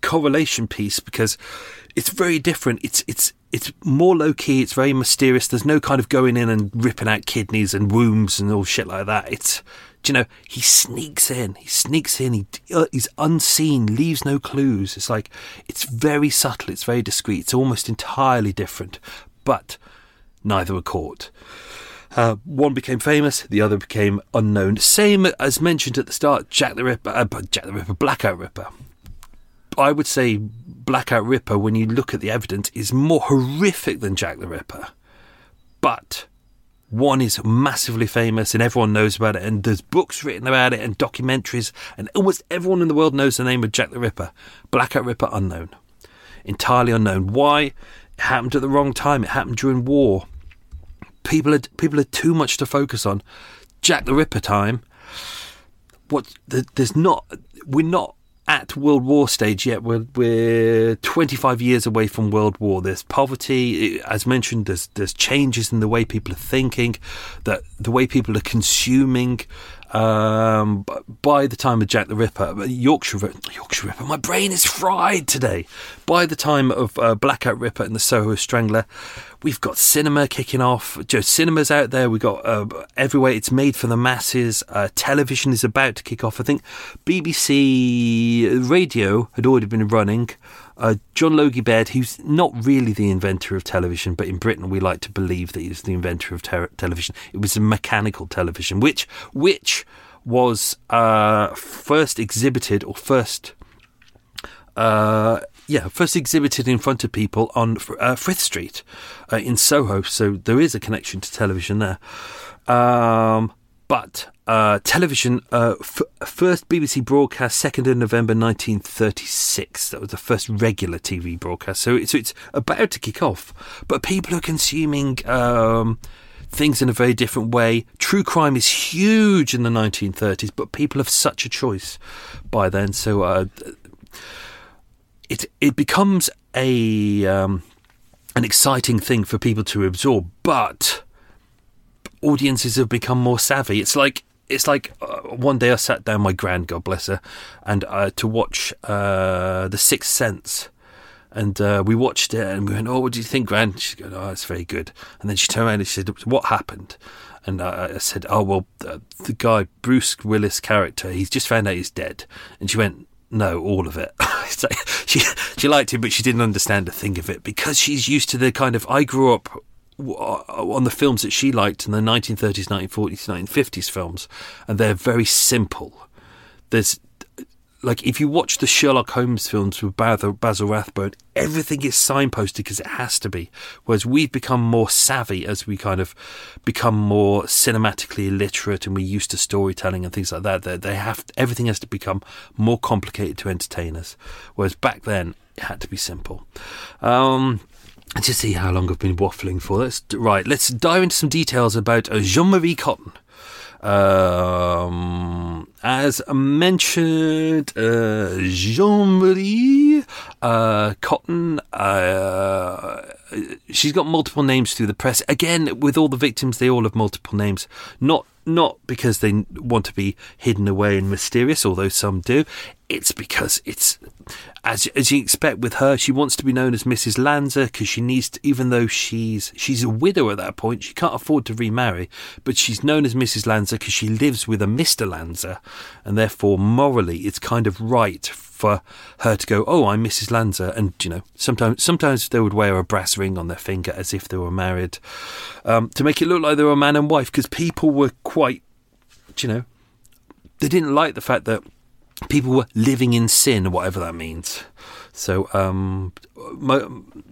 [SPEAKER 2] correlation piece because it's very different. It's it's it's more low key. It's very mysterious. There's no kind of going in and ripping out kidneys and wombs and all shit like that. It's you know he sneaks in. He sneaks in. He uh, he's unseen. Leaves no clues. It's like it's very subtle. It's very discreet. It's almost entirely different. But neither were caught. Uh, one became famous, the other became unknown. Same as mentioned at the start, Jack the Ripper, uh, Jack the Ripper, Blackout Ripper. I would say Blackout Ripper, when you look at the evidence, is more horrific than Jack the Ripper. But one is massively famous and everyone knows about it, and there's books written about it and documentaries, and almost everyone in the world knows the name of Jack the Ripper. Blackout Ripper, unknown. Entirely unknown. Why? It happened at the wrong time. It happened during war. People had people had too much to focus on. Jack the Ripper time. What? There's not. We're not at World War stage yet. We're, we're 25 years away from World War. There's poverty, as mentioned. There's there's changes in the way people are thinking, that the way people are consuming. Um, by the time of Jack the Ripper, Yorkshire Yorkshire Ripper, my brain is fried today. By the time of uh, Blackout Ripper and the Soho Strangler, We've got cinema kicking off. Just cinemas out there. We've got uh, everywhere. It's made for the masses. Uh, television is about to kick off. I think BBC radio had already been running. Uh, John Logie Baird, who's not really the inventor of television, but in Britain we like to believe that he's the inventor of ter- television. It was a mechanical television, which which was uh, first exhibited or first uh, yeah, first exhibited in front of people on uh, Frith Street uh, in Soho. So there is a connection to television there. Um, but uh, television, uh, f- first BBC broadcast, 2nd of November 1936. That was the first regular TV broadcast. So, it's about to kick off. But people are consuming. Um, things in a very different way. True crime is huge in the 1930s, but people have such a choice by then. So uh, it it becomes a um, an exciting thing for people to absorb, but audiences have become more savvy. It's like it's like uh, one day I sat down, my grand, God bless her, and uh, to watch uh, The Sixth Sense. And uh, we watched it and we went, Oh, what do you think, Grand? She goes, Oh, it's very good. And then she turned around and she said, What happened? And I said, Oh, well, the guy, Bruce Willis character, he's just found out he's dead. And she went, no, all of it. she she liked it, but she didn't understand a thing of it because she's used to the kind of. I grew up uh, on the films that she liked in the 1930s, 1940s, 1950s films, and they're very simple. There's like if you watch the Sherlock Holmes films with Basil Rathbone, everything is signposted because it has to be. Whereas we've become more savvy as we kind of become more cinematically literate and we're used to storytelling and things like that. They, they have everything has to become more complicated to entertain us. Whereas back then it had to be simple. Um, Let's see how long I've been waffling for. Let's right. Let's dive into some details about Jean Marie Cotton. Um, as mentioned, uh, Jean Marie uh, Cotton. Uh, she's got multiple names through the press. Again, with all the victims, they all have multiple names. Not not because they want to be hidden away and mysterious, although some do. It's because it's as as you expect with her, she wants to be known as Mrs. Lanza because she needs to, even though she's she's a widow at that point, she can't afford to remarry, but she's known as Mrs. Lanza because she lives with a Mr. Lanza, and therefore morally it's kind of right for her to go, oh, I'm Mrs. Lanza, and you know, sometimes sometimes they would wear a brass ring on their finger as if they were married, um, to make it look like they were a man and wife, because people were quite, you know, they didn't like the fact that people were living in sin, whatever that means. So, um,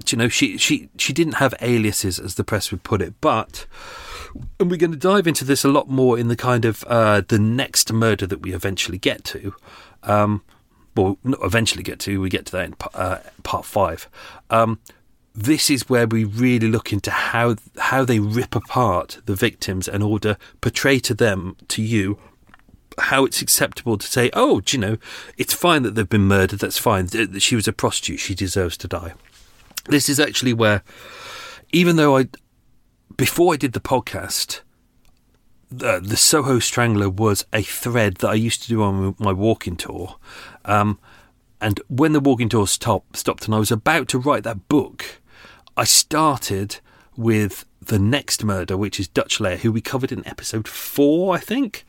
[SPEAKER 2] you know, she she she didn't have aliases, as the press would put it, but. And we're going to dive into this a lot more in the kind of uh, the next murder that we eventually get to. Um, well, eventually get to. We get to that in uh, part five. Um, this is where we really look into how how they rip apart the victims in order portray to them to you how it's acceptable to say, oh, do you know, it's fine that they've been murdered. That's fine. She was a prostitute. She deserves to die. This is actually where, even though I, before I did the podcast, the, the Soho Strangler was a thread that I used to do on my walking tour. Um, and when the walking tour stop, stopped and I was about to write that book, I started with the next murder, which is Dutch Leah, who we covered in episode four, I think.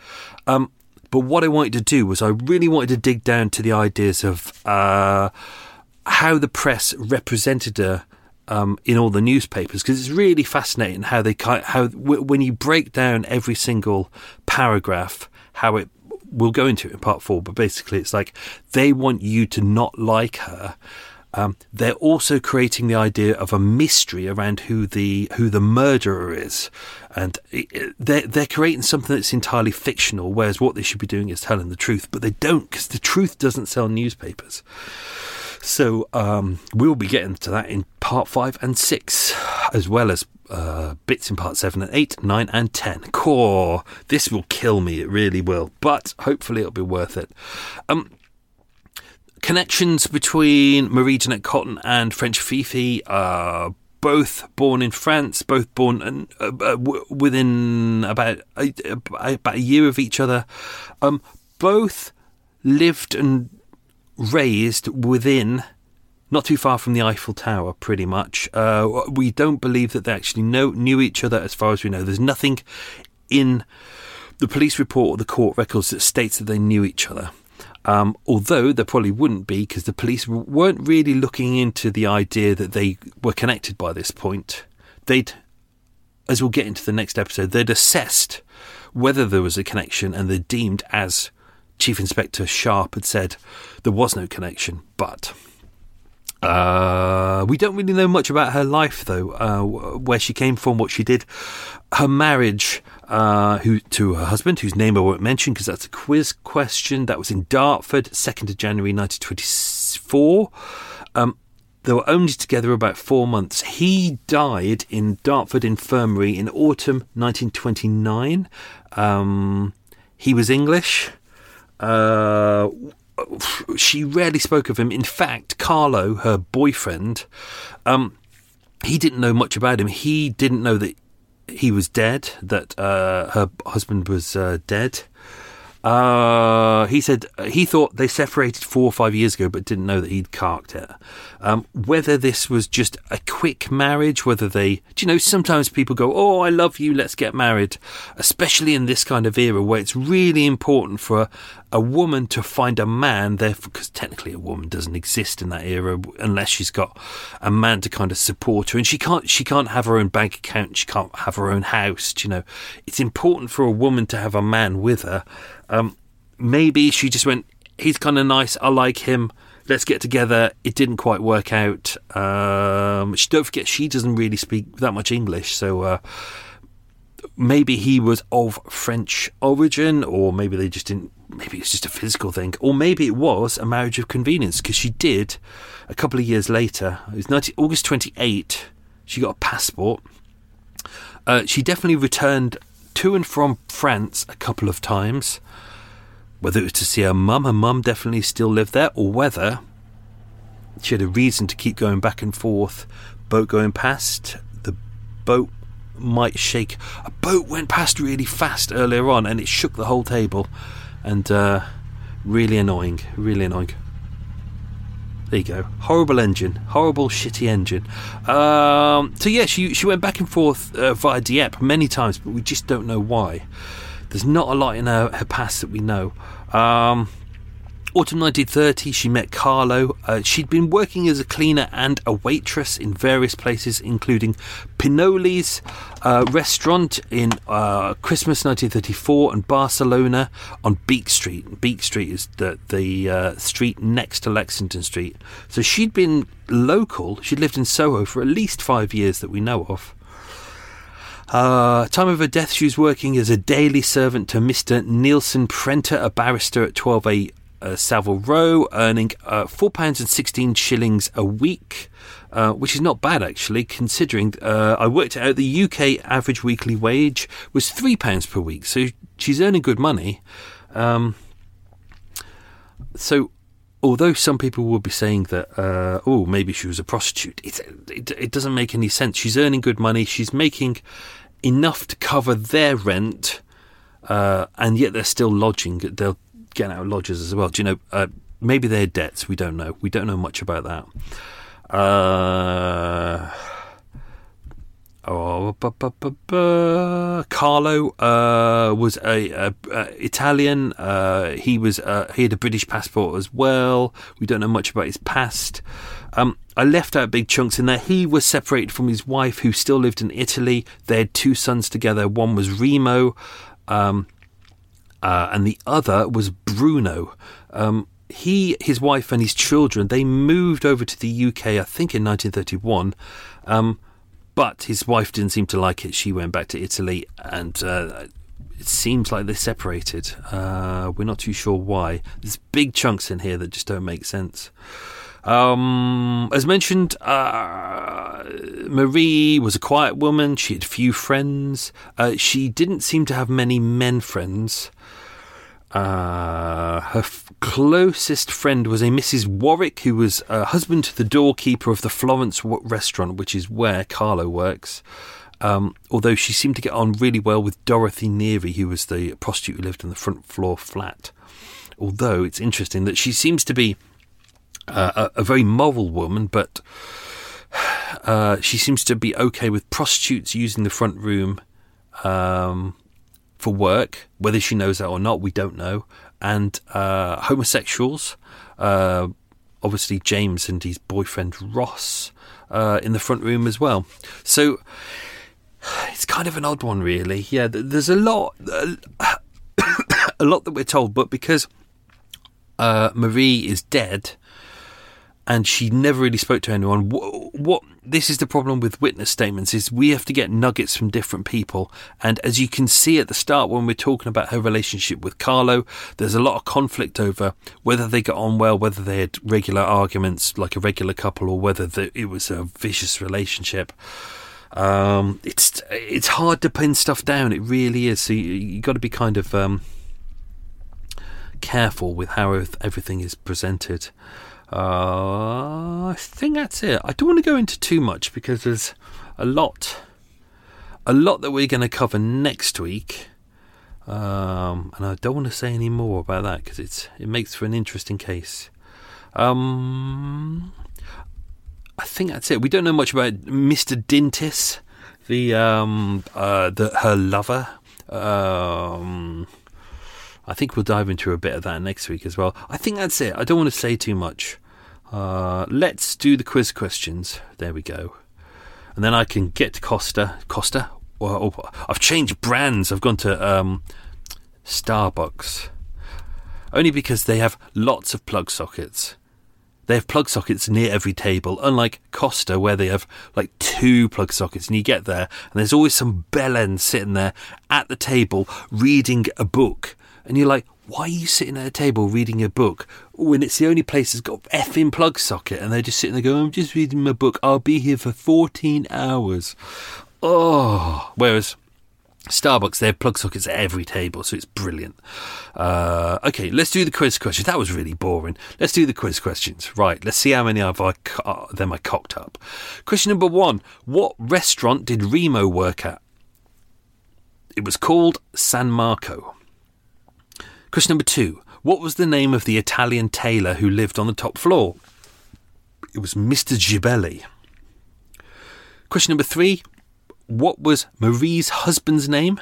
[SPEAKER 2] Um, but what I wanted to do was I really wanted to dig down to the ideas of uh, how the press represented her um, in all the newspapers because it's really fascinating how they how when you break down every single paragraph how it we'll go into it in part four but basically it's like they want you to not like her um, they're also creating the idea of a mystery around who the who the murderer is, and they're they're creating something that's entirely fictional. Whereas what they should be doing is telling the truth, but they don't because the truth doesn't sell newspapers. So um, we'll be getting to that in part five and six, as well as uh, bits in part seven and eight, nine and ten. Core, this will kill me. It really will, but hopefully it'll be worth it. Um, connections between Marie Jeanette Cotton and French Fifi are both born in France, both born uh, uh, within about a, about a year of each other. Um, both lived and raised within not too far from the Eiffel Tower, pretty much. Uh, we don't believe that they actually know, knew each other, as far as we know. There's nothing in the police report or the court records that states that they knew each other. Um, although there probably wouldn't be because the police weren't really looking into the idea that they were connected by this point. They'd, as we'll get into the next episode, they'd assessed whether there was a connection and they deemed as Chief Inspector Sharp had said there was no connection, but. Uh, we don't really know much about her life, though, uh, where she came from, what she did. Her marriage uh, who, to her husband, whose name I won't mention because that's a quiz question, that was in Dartford, 2nd of January 1924. Um, they were only together about four months. He died in Dartford Infirmary in autumn 1929. Um, he was English. Uh, she rarely spoke of him. In fact, Carlo, her boyfriend, um, he didn't know much about him. He didn't know that he was dead, that uh, her husband was uh, dead. Uh, he said uh, he thought they separated four or five years ago, but didn't know that he'd carked it. Um, whether this was just a quick marriage, whether they, do you know, sometimes people go, "Oh, I love you, let's get married," especially in this kind of era where it's really important for a, a woman to find a man. Therefore, because technically a woman doesn't exist in that era unless she's got a man to kind of support her, and she can't, she can't have her own bank account, she can't have her own house. You know, it's important for a woman to have a man with her um, maybe she just went, he's kind of nice. I like him. Let's get together. It didn't quite work out. Um, don't forget, she doesn't really speak that much English, so uh, maybe he was of French origin, or maybe they just didn't. Maybe it's just a physical thing, or maybe it was a marriage of convenience because she did a couple of years later. It was 19, August twenty eight. She got a passport. Uh, she definitely returned to and from France a couple of times. Whether it was to see her mum, her mum definitely still lived there, or whether she had a reason to keep going back and forth. Boat going past, the boat might shake. A boat went past really fast earlier on and it shook the whole table. And uh, really annoying, really annoying. There you go. Horrible engine. Horrible, shitty engine. Um, so, yeah, she, she went back and forth uh, via Dieppe many times, but we just don't know why. There's not a lot in her, her past that we know. Um, Autumn 1930, she met Carlo. Uh, she'd been working as a cleaner and a waitress in various places, including Pinoli's uh, restaurant in uh, Christmas 1934 and Barcelona on Beak Street. Beak Street is the, the uh, street next to Lexington Street. So she'd been local. She'd lived in Soho for at least five years that we know of. Uh, time of her death, she was working as a daily servant to Mr. Nielsen Prenter, a barrister at 12A uh, Savile Row, earning uh, four pounds and sixteen shillings a week, uh, which is not bad actually, considering uh, I worked out the UK average weekly wage was £3 per week. So she's earning good money. Um, so although some people will be saying that, uh, oh, maybe she was a prostitute, it, it, it, doesn't make any sense. She's earning good money. She's making enough to cover their rent, uh, and yet they're still lodging. They'll getting out of lodges as well. Do you know? Uh, maybe they're debts. We don't know. We don't know much about that. Uh, oh, bu, bu, bu, Carlo uh, was a, a, a Italian. Uh, he was uh, he had a British passport as well. We don't know much about his past. Um, I left out big chunks in there. He was separated from his wife, who still lived in Italy. They had two sons together. One was Remo. Um, uh, and the other was Bruno. Um, he, his wife, and his children they moved over to the UK, I think, in 1931. Um, but his wife didn't seem to like it. She went back to Italy, and uh, it seems like they separated. Uh, we're not too sure why. There's big chunks in here that just don't make sense. Um, as mentioned, uh, Marie was a quiet woman. She had few friends. Uh, she didn't seem to have many men friends. Uh, her f- closest friend was a Mrs. Warwick, who was a husband to the doorkeeper of the Florence w- restaurant, which is where Carlo works. Um, although she seemed to get on really well with Dorothy Neary, who was the prostitute who lived in the front floor flat. Although it's interesting that she seems to be uh, a, a, very moral woman, but uh, she seems to be okay with prostitutes using the front room. Um, for work. Whether she knows that or not, we don't know. And uh, homosexuals, uh, obviously James and his boyfriend Ross, uh, in the front room as well. So it's kind of an odd one, really. Yeah, there's a lot, a lot that we're told, but because uh, Marie is dead and she never really spoke to anyone. What, what, this is the problem with witness statements is we have to get nuggets from different people, and as you can see at the start when we're talking about her relationship with Carlo, there's a lot of conflict over whether they got on well, whether they had regular arguments like a regular couple, or whether the, it was a vicious relationship. Um, it's it's hard to pin stuff down. It really is. So you, you got to be kind of um, careful with how everything is presented. Uh, I think that's it. I don't want to go into too much because there's a lot, a lot that we're going to cover next week, um, and I don't want to say any more about that because it's it makes for an interesting case. Um, I think that's it. We don't know much about Mr. Dintis, the um, uh, the her lover. Um, I think we'll dive into a bit of that next week as well. I think that's it. I don't want to say too much. Uh, let's do the quiz questions. There we go. And then I can get Costa. Costa? Well, I've changed brands. I've gone to um, Starbucks. only because they have lots of plug sockets. They have plug sockets near every table, unlike Costa, where they have like two plug sockets. And you get there, and there's always some bellend sitting there at the table reading a book. And you're like, why are you sitting at a table reading a book when it's the only place that's got effing plug socket? And they're just sitting there going, I'm just reading my book. I'll be here for 14 hours. Oh. Whereas Starbucks, they have plug sockets at every table, so it's brilliant. Uh, okay, let's do the quiz questions. That was really boring. Let's do the quiz questions. Right, let's see how many of I, uh, them I cocked up. Question number one What restaurant did Remo work at? It was called San Marco. Question number two What was the name of the Italian tailor who lived on the top floor? It was Mr. Gibelli. Question number three what was Marie's husband's name?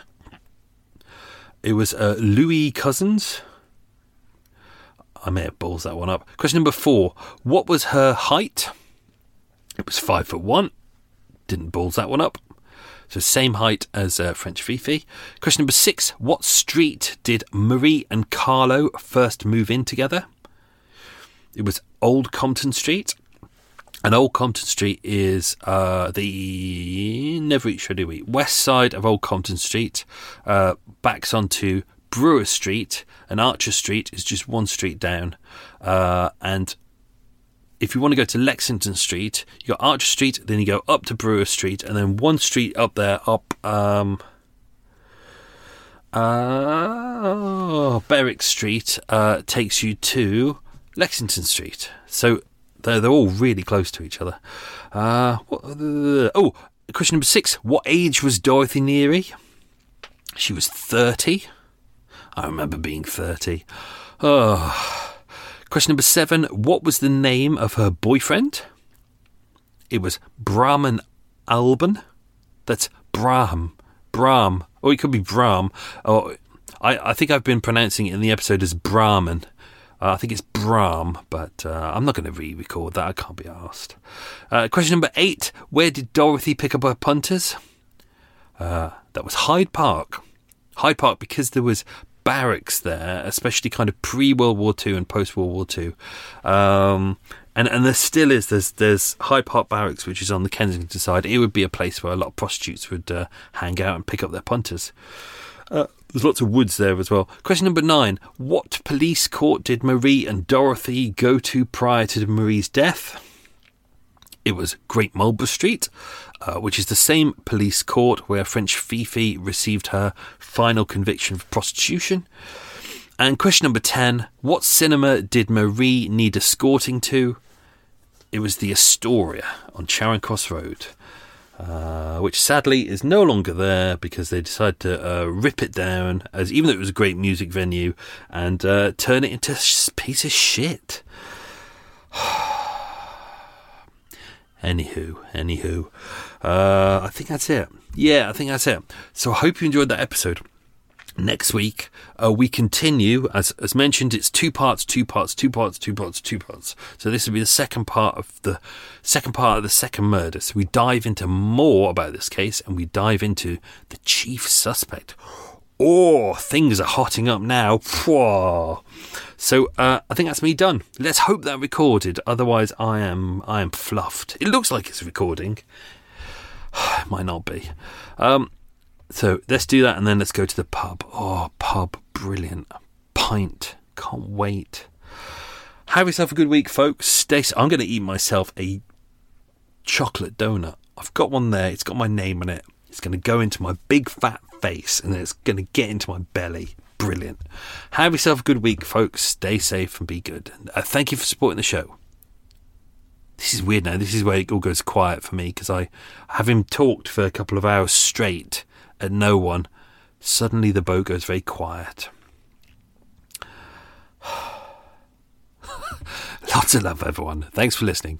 [SPEAKER 2] It was uh, Louis Cousins. I may have balls that one up. Question number four. What was her height? It was five foot one. Didn't balls that one up. So same height as uh, French Fifi. Question number six. What street did Marie and Carlo first move in together? It was Old Compton Street. And Old Compton Street is uh, the never eat should we west side of Old Compton Street, uh, backs onto Brewer Street, and Archer Street is just one street down. Uh, and if you want to go to Lexington Street, you got Archer Street, then you go up to Brewer Street, and then one street up there, up um, uh, Berwick Street, uh, takes you to Lexington Street. So they're, they're all really close to each other. Uh, what, uh, oh, question number six. What age was Dorothy Neary? She was 30. I remember being 30. Oh. Question number seven. What was the name of her boyfriend? It was Brahman Alban. That's Brahm. Brahm. Or it could be Brahm. Oh, I, I think I've been pronouncing it in the episode as Brahman. Uh, I think it's Brahm, but uh, I'm not going to re record that. I can't be asked. Uh, question number eight Where did Dorothy pick up her punters? Uh, that was Hyde Park. Hyde Park because there was barracks there, especially kind of pre World War II and post World War II. Um, and and there still is. There's there's Hyde Park Barracks, which is on the Kensington side. It would be a place where a lot of prostitutes would uh, hang out and pick up their punters. Uh, there's lots of woods there as well. Question number nine What police court did Marie and Dorothy go to prior to Marie's death? It was Great Marlborough Street, uh, which is the same police court where French Fifi received her final conviction for prostitution. And question number 10 What cinema did Marie need escorting to? It was the Astoria on Charing Cross Road. Uh, which sadly is no longer there because they decided to uh, rip it down, as even though it was a great music venue, and uh, turn it into a piece of shit. anywho, anywho, uh, I think that's it. Yeah, I think that's it. So I hope you enjoyed that episode. Next week uh, we continue as as mentioned it's two parts two parts two parts two parts two parts. So this will be the second part of the second part of the second murder. So we dive into more about this case and we dive into the chief suspect. Oh things are hotting up now so uh, i think that's me done let's hope that recorded otherwise i am i am fluffed it looks like it's recording might not be um, so let's do that and then let's go to the pub. Oh, pub, brilliant. Pint, can't wait. Have yourself a good week, folks. Stay. I'm going to eat myself a chocolate donut. I've got one there. It's got my name on it. It's going to go into my big fat face and then it's going to get into my belly. Brilliant. Have yourself a good week, folks. Stay safe and be good. Uh, thank you for supporting the show. This is weird now. This is where it all goes quiet for me because I, have him talked for a couple of hours straight, at no one, suddenly the boat goes very quiet. Lots of love, everyone. Thanks for listening.